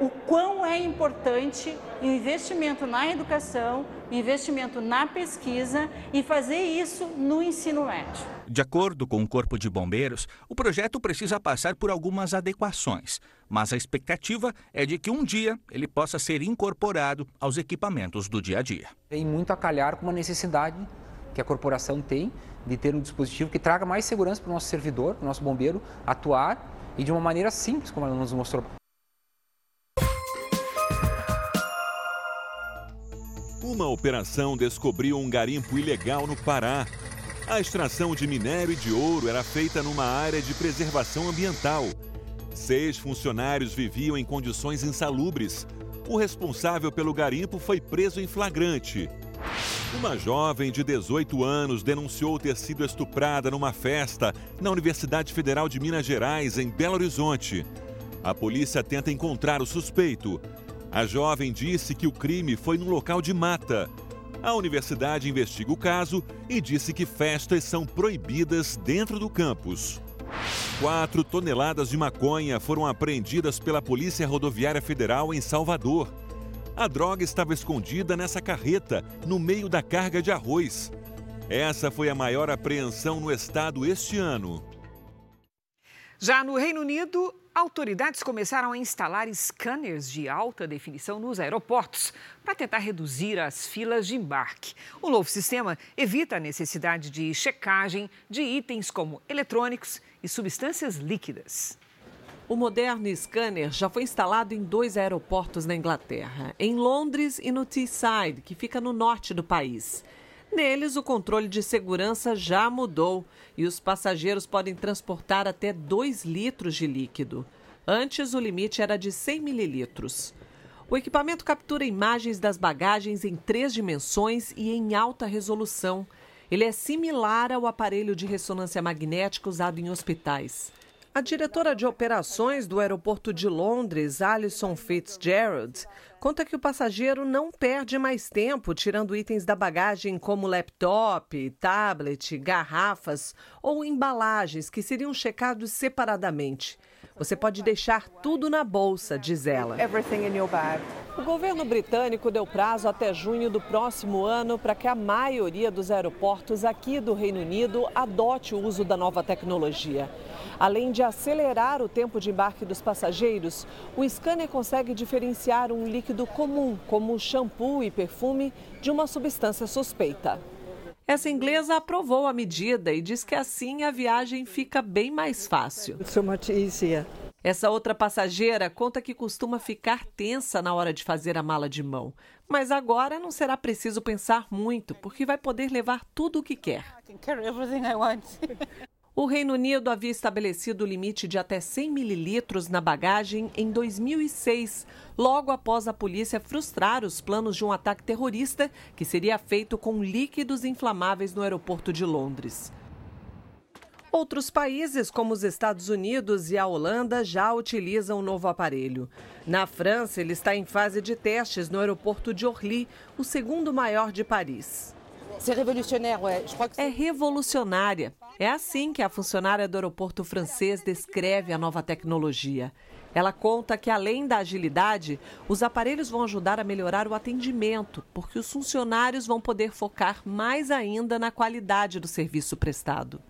o quão é importante o investimento na educação, investimento na pesquisa e fazer isso no ensino médio. De acordo com o Corpo de Bombeiros, o projeto precisa passar por algumas adequações, mas a expectativa é de que um dia ele possa ser incorporado aos equipamentos do dia a dia. Tem muito a calhar com uma necessidade que a corporação tem de ter um dispositivo que traga mais segurança para o nosso servidor, para o nosso bombeiro, atuar e de uma maneira simples, como ela nos mostrou. Uma operação descobriu um garimpo ilegal no Pará. A extração de minério e de ouro era feita numa área de preservação ambiental. Seis funcionários viviam em condições insalubres. O responsável pelo garimpo foi preso em flagrante. Uma jovem de 18 anos denunciou ter sido estuprada numa festa na Universidade Federal de Minas Gerais, em Belo Horizonte. A polícia tenta encontrar o suspeito. A jovem disse que o crime foi num local de mata. A universidade investiga o caso e disse que festas são proibidas dentro do campus. Quatro toneladas de maconha foram apreendidas pela Polícia Rodoviária Federal em Salvador. A droga estava escondida nessa carreta, no meio da carga de arroz. Essa foi a maior apreensão no estado este ano. Já no Reino Unido, autoridades começaram a instalar scanners de alta definição nos aeroportos para tentar reduzir as filas de embarque. O novo sistema evita a necessidade de checagem de itens como eletrônicos e substâncias líquidas. O moderno scanner já foi instalado em dois aeroportos na Inglaterra, em Londres e no Teesside, que fica no norte do país. Neles, o controle de segurança já mudou e os passageiros podem transportar até 2 litros de líquido. Antes, o limite era de 100 mililitros. O equipamento captura imagens das bagagens em três dimensões e em alta resolução. Ele é similar ao aparelho de ressonância magnética usado em hospitais. A diretora de operações do aeroporto de Londres, Alison Fitzgerald, conta que o passageiro não perde mais tempo tirando itens da bagagem como laptop, tablet, garrafas ou embalagens que seriam checados separadamente. Você pode deixar tudo na bolsa, diz ela. O governo britânico deu prazo até junho do próximo ano para que a maioria dos aeroportos aqui do Reino Unido adote o uso da nova tecnologia. Além de acelerar o tempo de embarque dos passageiros, o scanner consegue diferenciar um líquido comum, como shampoo e perfume, de uma substância suspeita. Essa inglesa aprovou a medida e diz que assim a viagem fica bem mais fácil. Essa outra passageira conta que costuma ficar tensa na hora de fazer a mala de mão. Mas agora não será preciso pensar muito, porque vai poder levar tudo o que quer. O Reino Unido havia estabelecido o limite de até 100 mililitros na bagagem em 2006, logo após a polícia frustrar os planos de um ataque terrorista que seria feito com líquidos inflamáveis no aeroporto de Londres. Outros países, como os Estados Unidos e a Holanda, já utilizam o novo aparelho. Na França, ele está em fase de testes no aeroporto de Orly, o segundo maior de Paris. É revolucionária. É assim que a funcionária do aeroporto francês descreve a nova tecnologia. Ela conta que, além da agilidade, os aparelhos vão ajudar a melhorar o atendimento, porque os funcionários vão poder focar mais ainda na qualidade do serviço prestado.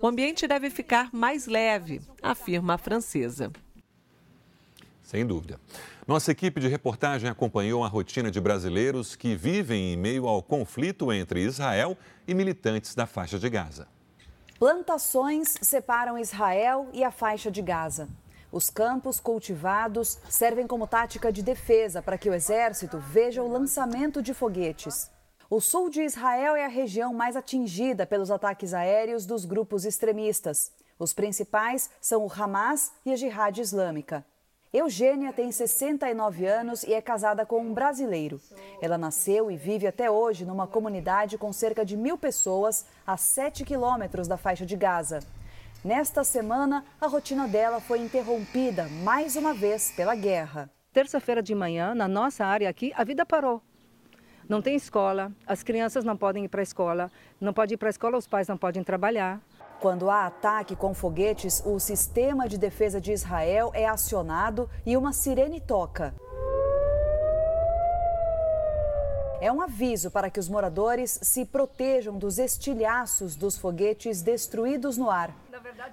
O ambiente deve ficar mais leve, afirma a francesa. Sem dúvida. Nossa equipe de reportagem acompanhou a rotina de brasileiros que vivem em meio ao conflito entre Israel e militantes da faixa de Gaza. Plantações separam Israel e a faixa de Gaza. Os campos cultivados servem como tática de defesa para que o exército veja o lançamento de foguetes. O sul de Israel é a região mais atingida pelos ataques aéreos dos grupos extremistas. Os principais são o Hamas e a Jihad Islâmica. Eugênia tem 69 anos e é casada com um brasileiro. Ela nasceu e vive até hoje numa comunidade com cerca de mil pessoas a 7 quilômetros da faixa de Gaza. Nesta semana, a rotina dela foi interrompida mais uma vez pela guerra. Terça-feira de manhã, na nossa área aqui, a vida parou. Não tem escola, as crianças não podem ir para a escola, não pode ir para a escola, os pais não podem trabalhar. Quando há ataque com foguetes, o sistema de defesa de Israel é acionado e uma sirene toca. É um aviso para que os moradores se protejam dos estilhaços dos foguetes destruídos no ar.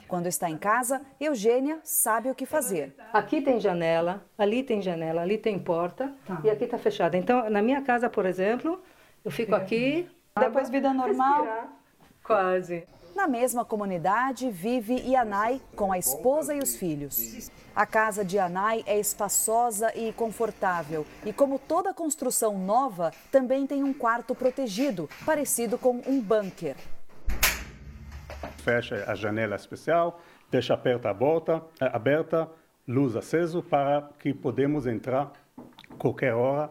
Quando está em casa, Eugênia sabe o que fazer. Aqui tem janela, ali tem janela, ali tem porta tá. e aqui está fechada. Então, na minha casa, por exemplo, eu fico aqui. Depois vida normal? Respirar. Quase. Na mesma comunidade vive Yanai com a esposa e os filhos. A casa de Yanai é espaçosa e confortável e, como toda construção nova, também tem um quarto protegido, parecido com um bunker. Fecha a janela especial, deixa aberta a porta, aberta, luz aceso para que podemos entrar qualquer hora,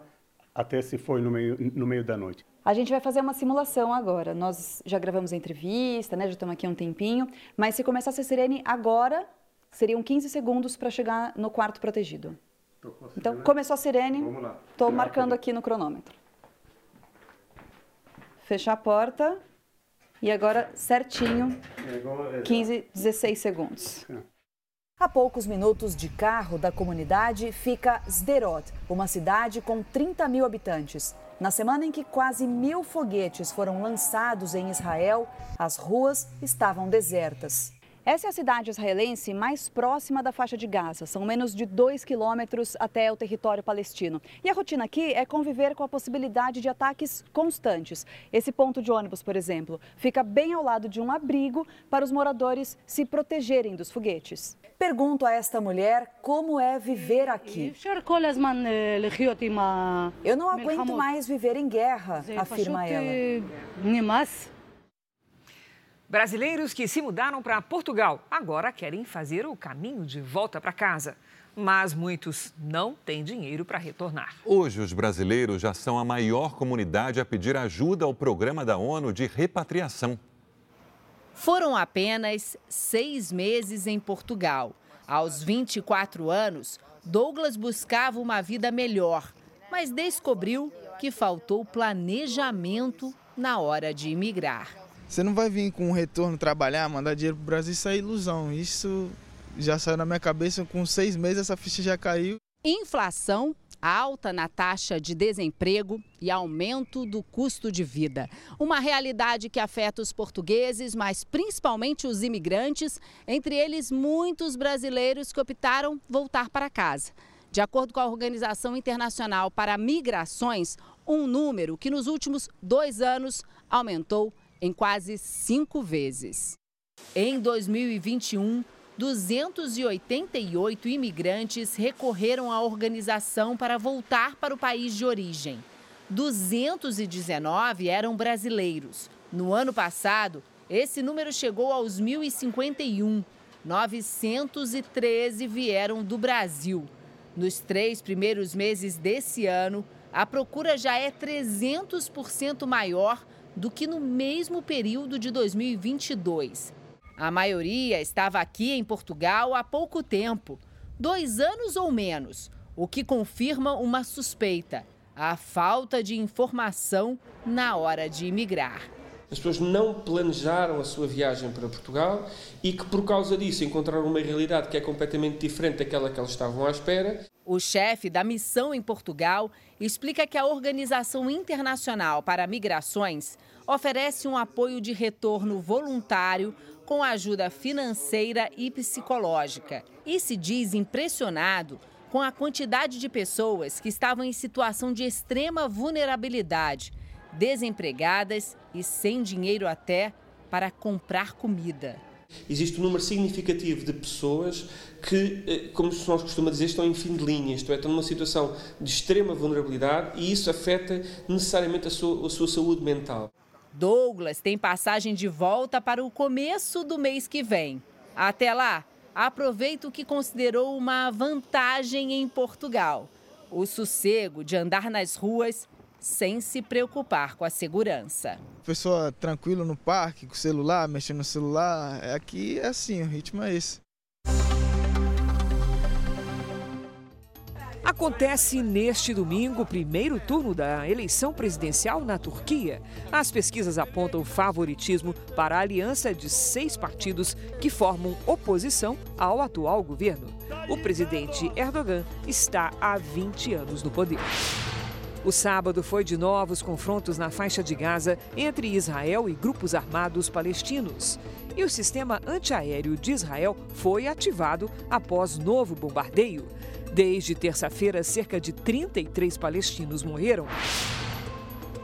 até se for no meio, no meio da noite. A gente vai fazer uma simulação agora. Nós já gravamos a entrevista, né? Já estamos aqui há um tempinho. Mas se começasse a sirene agora, seriam 15 segundos para chegar no quarto protegido. Então, começou a sirene. Vamos lá. Estou marcando aqui no cronômetro. Fechar a porta. E agora, certinho, 15, 16 segundos. A poucos minutos de carro da comunidade fica Sderot, uma cidade com 30 mil habitantes. Na semana em que quase mil foguetes foram lançados em Israel, as ruas estavam desertas. Essa é a cidade israelense mais próxima da faixa de Gaza. São menos de dois quilômetros até o território palestino. E a rotina aqui é conviver com a possibilidade de ataques constantes. Esse ponto de ônibus, por exemplo, fica bem ao lado de um abrigo para os moradores se protegerem dos foguetes. Pergunto a esta mulher como é viver aqui. Eu não aguento mais viver em guerra, afirma ela. Brasileiros que se mudaram para Portugal agora querem fazer o caminho de volta para casa. Mas muitos não têm dinheiro para retornar. Hoje, os brasileiros já são a maior comunidade a pedir ajuda ao programa da ONU de repatriação. Foram apenas seis meses em Portugal. Aos 24 anos, Douglas buscava uma vida melhor, mas descobriu que faltou planejamento na hora de imigrar. Você não vai vir com um retorno trabalhar, mandar dinheiro para o Brasil, isso é ilusão. Isso já saiu na minha cabeça, com seis meses essa ficha já caiu. Inflação, alta na taxa de desemprego e aumento do custo de vida. Uma realidade que afeta os portugueses, mas principalmente os imigrantes, entre eles muitos brasileiros que optaram voltar para casa. De acordo com a Organização Internacional para Migrações, um número que nos últimos dois anos aumentou em quase cinco vezes. Em 2021, 288 imigrantes recorreram à organização para voltar para o país de origem. 219 eram brasileiros. No ano passado, esse número chegou aos 1.051. 913 vieram do Brasil. Nos três primeiros meses desse ano, a procura já é 300% maior do que no mesmo período de 2022. A maioria estava aqui em Portugal há pouco tempo, dois anos ou menos, o que confirma uma suspeita: a falta de informação na hora de imigrar. As pessoas não planejaram a sua viagem para Portugal e que, por causa disso, encontraram uma realidade que é completamente diferente daquela que elas estavam à espera. O chefe da missão em Portugal explica que a Organização Internacional para Migrações oferece um apoio de retorno voluntário com ajuda financeira e psicológica. E se diz impressionado com a quantidade de pessoas que estavam em situação de extrema vulnerabilidade, desempregadas e sem dinheiro até para comprar comida. Existe um número significativo de pessoas que, eh, como nós costumamos dizer, estão em fim de linha, isto é, estão numa situação de extrema vulnerabilidade e isso afeta necessariamente a sua, a sua saúde mental. Douglas tem passagem de volta para o começo do mês que vem. Até lá, aproveita o que considerou uma vantagem em Portugal: o sossego de andar nas ruas sem se preocupar com a segurança. Pessoa tranquilo no parque, com o celular, mexendo no celular. Aqui é assim, o ritmo é esse. Acontece neste domingo o primeiro turno da eleição presidencial na Turquia. As pesquisas apontam favoritismo para a aliança de seis partidos que formam oposição ao atual governo. O presidente Erdogan está há 20 anos no poder. O sábado foi de novos confrontos na faixa de Gaza entre Israel e grupos armados palestinos. E o sistema antiaéreo de Israel foi ativado após novo bombardeio. Desde terça-feira, cerca de 33 palestinos morreram.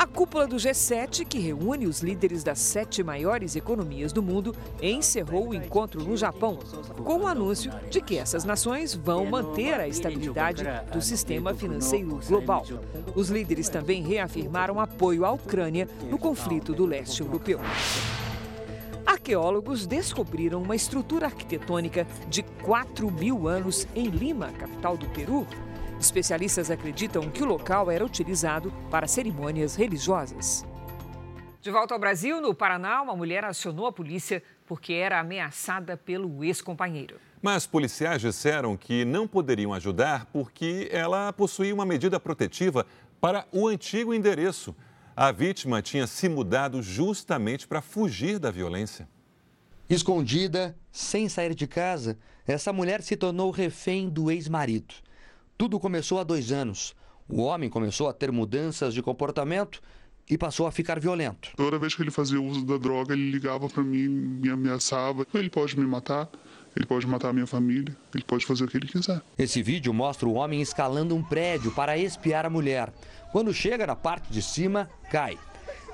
A cúpula do G7, que reúne os líderes das sete maiores economias do mundo, encerrou o encontro no Japão, com o anúncio de que essas nações vão manter a estabilidade do sistema financeiro global. Os líderes também reafirmaram apoio à Ucrânia no conflito do leste europeu. Arqueólogos descobriram uma estrutura arquitetônica de 4 mil anos em Lima, capital do Peru. Especialistas acreditam que o local era utilizado para cerimônias religiosas. De volta ao Brasil, no Paraná, uma mulher acionou a polícia porque era ameaçada pelo ex-companheiro. Mas policiais disseram que não poderiam ajudar porque ela possuía uma medida protetiva para o antigo endereço. A vítima tinha se mudado justamente para fugir da violência. Escondida, sem sair de casa, essa mulher se tornou refém do ex-marido. Tudo começou há dois anos. O homem começou a ter mudanças de comportamento e passou a ficar violento. Toda vez que ele fazia uso da droga, ele ligava para mim, me ameaçava. Ele pode me matar, ele pode matar a minha família, ele pode fazer o que ele quiser. Esse vídeo mostra o homem escalando um prédio para espiar a mulher. Quando chega na parte de cima, cai.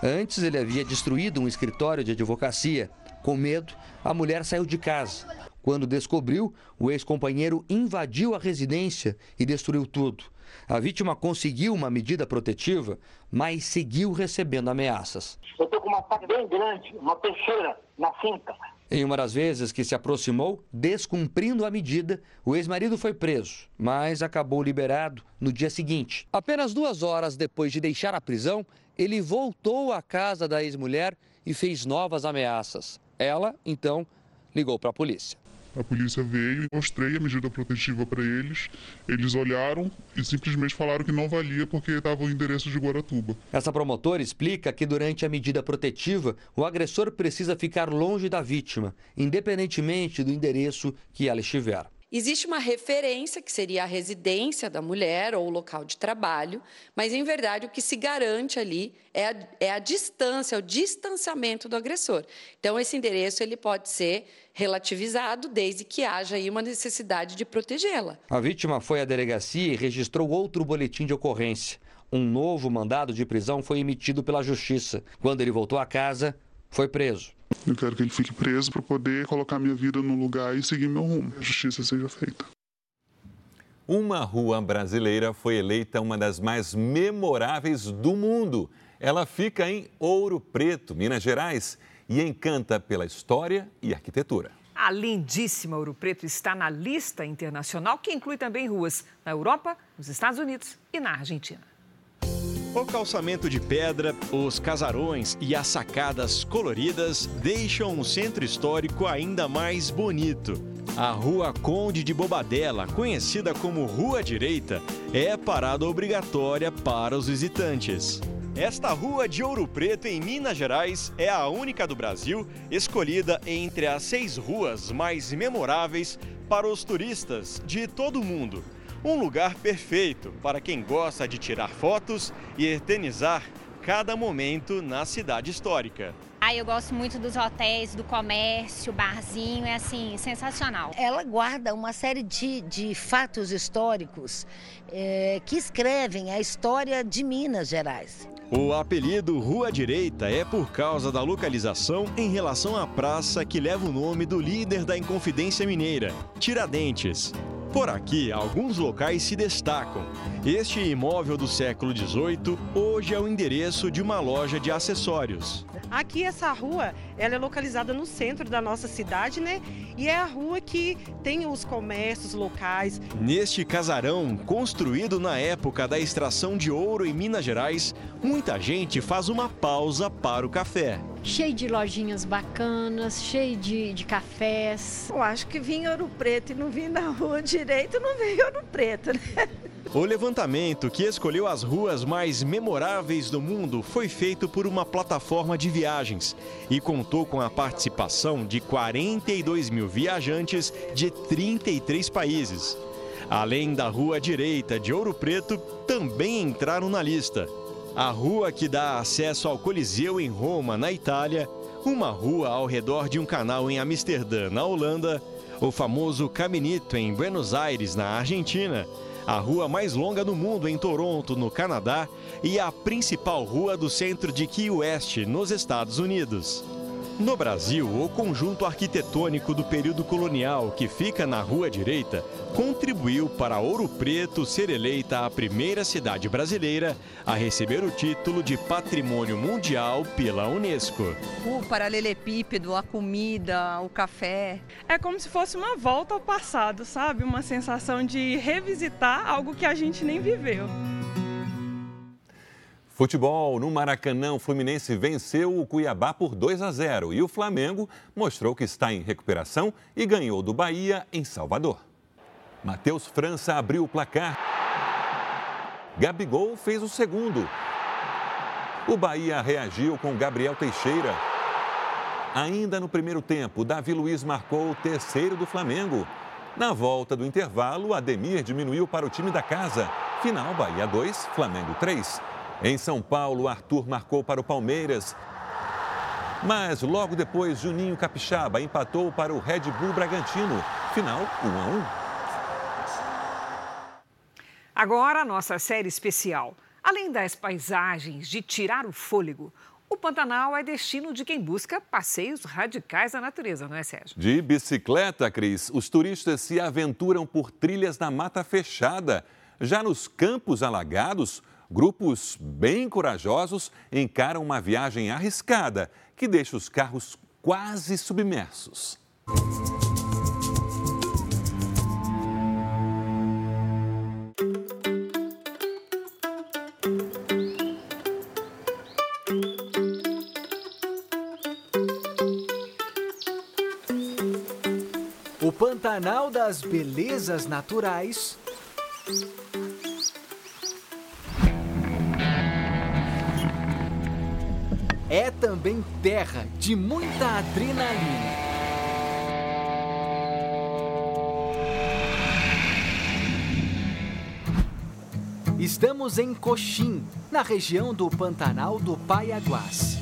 Antes ele havia destruído um escritório de advocacia. Com medo, a mulher saiu de casa. Quando descobriu, o ex-companheiro invadiu a residência e destruiu tudo. A vítima conseguiu uma medida protetiva, mas seguiu recebendo ameaças. Eu estou com uma faca bem grande, uma peixeira na cinta. Em uma das vezes que se aproximou, descumprindo a medida, o ex-marido foi preso, mas acabou liberado no dia seguinte. Apenas duas horas depois de deixar a prisão, ele voltou à casa da ex-mulher e fez novas ameaças. Ela, então, ligou para a polícia. A polícia veio e mostrei a medida protetiva para eles. Eles olharam e simplesmente falaram que não valia porque estava o endereço de Guaratuba. Essa promotora explica que durante a medida protetiva, o agressor precisa ficar longe da vítima, independentemente do endereço que ela estiver. Existe uma referência, que seria a residência da mulher ou o local de trabalho, mas, em verdade, o que se garante ali é a, é a distância, é o distanciamento do agressor. Então, esse endereço ele pode ser relativizado desde que haja aí uma necessidade de protegê-la. A vítima foi à delegacia e registrou outro boletim de ocorrência. Um novo mandado de prisão foi emitido pela Justiça. Quando ele voltou a casa, foi preso. Eu quero que ele fique preso para poder colocar minha vida no lugar e seguir meu rumo. A justiça seja feita. Uma rua brasileira foi eleita uma das mais memoráveis do mundo. Ela fica em Ouro Preto, Minas Gerais, e encanta pela história e arquitetura. A lindíssima Ouro Preto está na lista internacional, que inclui também ruas na Europa, nos Estados Unidos e na Argentina. O calçamento de pedra, os casarões e as sacadas coloridas deixam o centro histórico ainda mais bonito. A Rua Conde de Bobadela, conhecida como Rua Direita, é parada obrigatória para os visitantes. Esta rua de Ouro Preto, em Minas Gerais, é a única do Brasil escolhida entre as seis ruas mais memoráveis para os turistas de todo o mundo. Um lugar perfeito para quem gosta de tirar fotos e eternizar cada momento na cidade histórica. Ah, eu gosto muito dos hotéis, do comércio, barzinho, é assim, sensacional. Ela guarda uma série de, de fatos históricos é, que escrevem a história de Minas Gerais. O apelido Rua Direita é por causa da localização em relação à praça que leva o nome do líder da Inconfidência Mineira, Tiradentes. Por aqui, alguns locais se destacam. Este imóvel do século XVIII hoje é o endereço de uma loja de acessórios. Aqui essa rua, ela é localizada no centro da nossa cidade, né? E é a rua que tem os comércios locais. Neste casarão, construído na época da extração de ouro em Minas Gerais, muita gente faz uma pausa para o café. Cheio de lojinhas bacanas, cheio de, de cafés. Eu acho que vim Ouro Preto e não vim na rua direito, não veio Ouro Preto, né? O levantamento que escolheu as ruas mais memoráveis do mundo foi feito por uma plataforma de viagens e contou com a participação de 42 mil viajantes de 33 países. Além da Rua Direita de Ouro Preto, também entraram na lista. A rua que dá acesso ao Coliseu em Roma, na Itália, uma rua ao redor de um canal em Amsterdã, na Holanda, o famoso Caminito em Buenos Aires, na Argentina, a rua mais longa do mundo em Toronto, no Canadá, e a principal rua do centro de Key West, nos Estados Unidos. No Brasil, o conjunto arquitetônico do período colonial, que fica na rua direita, contribuiu para Ouro Preto ser eleita a primeira cidade brasileira a receber o título de Patrimônio Mundial pela Unesco. O paralelepípedo, a comida, o café. É como se fosse uma volta ao passado, sabe? Uma sensação de revisitar algo que a gente nem viveu. Futebol no Maracanã, o Fluminense venceu o Cuiabá por 2 a 0 e o Flamengo mostrou que está em recuperação e ganhou do Bahia em Salvador. Matheus França abriu o placar. Gabigol fez o segundo. O Bahia reagiu com Gabriel Teixeira. Ainda no primeiro tempo, Davi Luiz marcou o terceiro do Flamengo. Na volta do intervalo, Ademir diminuiu para o time da casa. Final Bahia 2, Flamengo 3. Em São Paulo, Arthur marcou para o Palmeiras. Mas logo depois, Juninho Capixaba empatou para o Red Bull Bragantino. Final 1 a 1. Agora a nossa série especial. Além das paisagens de tirar o fôlego, o Pantanal é destino de quem busca passeios radicais à natureza, não é, Sérgio? De bicicleta, Cris, os turistas se aventuram por trilhas na mata fechada. Já nos campos alagados, Grupos bem corajosos encaram uma viagem arriscada que deixa os carros quase submersos. O Pantanal das Belezas Naturais é também terra de muita adrenalina. Estamos em Coxim, na região do Pantanal do Paiaguás.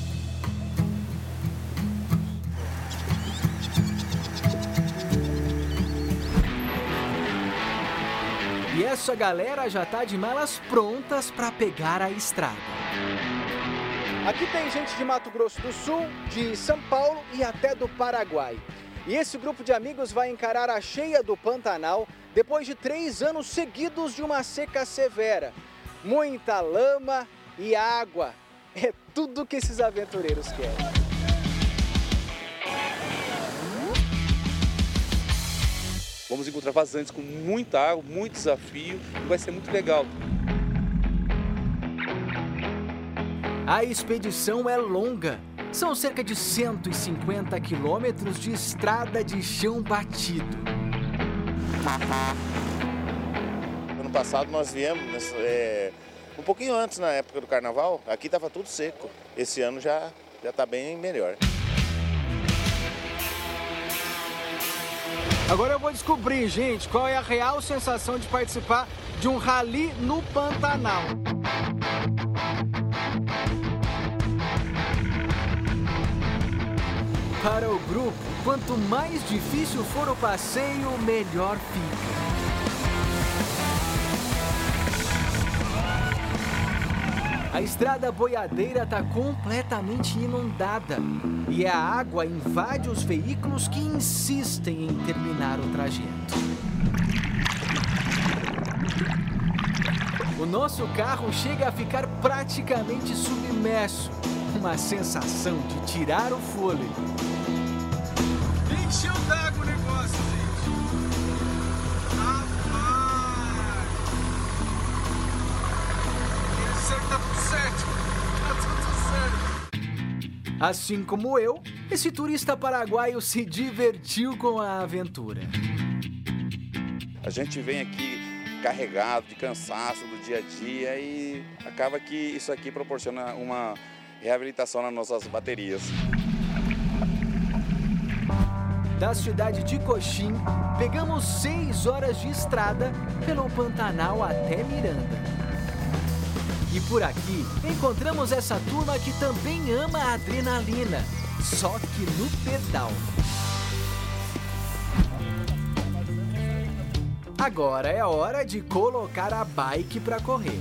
E essa galera já tá de malas prontas para pegar a estrada. Aqui tem gente de Mato Grosso do Sul, de São Paulo e até do Paraguai. E esse grupo de amigos vai encarar a cheia do Pantanal depois de três anos seguidos de uma seca severa. Muita lama e água. É tudo que esses aventureiros querem. Vamos encontrar vazantes com muita água, muito desafio e vai ser muito legal. A expedição é longa. São cerca de 150 quilômetros de estrada de chão batido. Ano passado nós viemos é, um pouquinho antes, na época do carnaval, aqui estava tudo seco. Esse ano já já está bem melhor. Agora eu vou descobrir, gente, qual é a real sensação de participar de um rally no Pantanal. Para o grupo, quanto mais difícil for o passeio, melhor fica. A estrada boiadeira está completamente inundada e a água invade os veículos que insistem em terminar o trajeto. O nosso carro chega a ficar praticamente submerso. Uma sensação de tirar o fôlego. Encheu d'água o negócio, gente. Rapaz! Esse tá tudo certo. Tá tudo certo. Assim como eu, esse turista paraguaio se divertiu com a aventura. A gente vem aqui carregado de cansaço do dia a dia e acaba que isso aqui proporciona uma reabilitação nas nossas baterias. Da cidade de Coxim, pegamos seis horas de estrada pelo Pantanal até Miranda. E por aqui encontramos essa turma que também ama a adrenalina, só que no pedal. Agora é hora de colocar a bike para correr.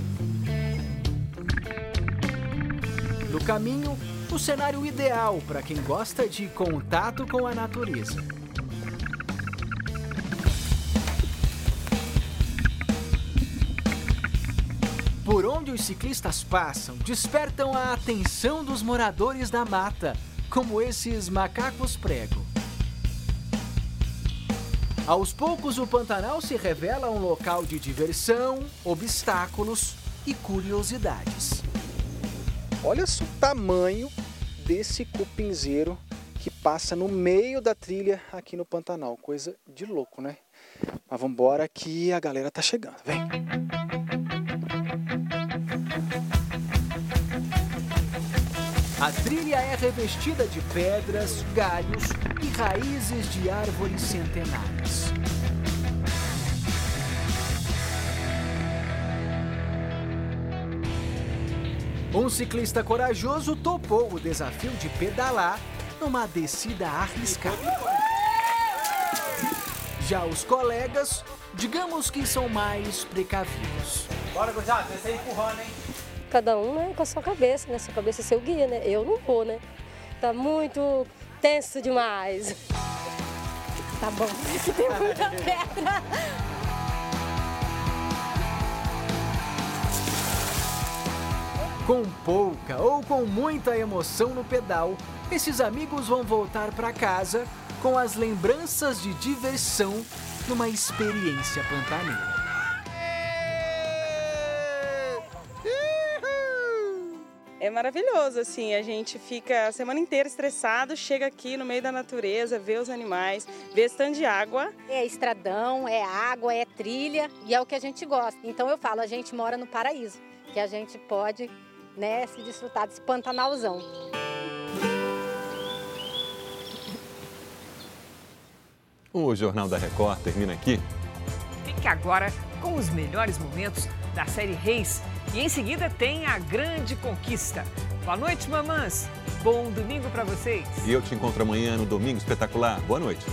No caminho, o cenário ideal para quem gosta de contato com a natureza. Por onde os ciclistas passam, despertam a atenção dos moradores da mata, como esses macacos prego. Aos poucos, o Pantanal se revela um local de diversão, obstáculos e curiosidades. Olha o tamanho desse cupinzeiro que passa no meio da trilha aqui no Pantanal. Coisa de louco, né? Mas vamos embora que a galera tá chegando. Vem! A trilha é revestida de pedras, galhos e raízes de árvores centenárias. Um ciclista corajoso topou o desafio de pedalar numa descida arriscada. Já os colegas, digamos que são mais precavidos. Bora, gurizada, você empurrando, hein? Cada um né, com a sua cabeça, né? Sua cabeça é seu guia, né? Eu não vou, né? Tá muito tenso demais. Tá bom, que tem muita pedra. Com pouca ou com muita emoção no pedal, esses amigos vão voltar para casa com as lembranças de diversão numa experiência pantaneira. É maravilhoso, assim, a gente fica a semana inteira estressado, chega aqui no meio da natureza, vê os animais, vê esse tanto de água. É estradão, é água, é trilha e é o que a gente gosta. Então eu falo, a gente mora no paraíso, que a gente pode né, se desfrutar desse pantanalzão. O Jornal da Record termina aqui. Fique agora com os melhores momentos da série Reis. E em seguida tem a grande conquista. Boa noite, mamãs. Bom domingo para vocês. E eu te encontro amanhã no Domingo Espetacular. Boa noite.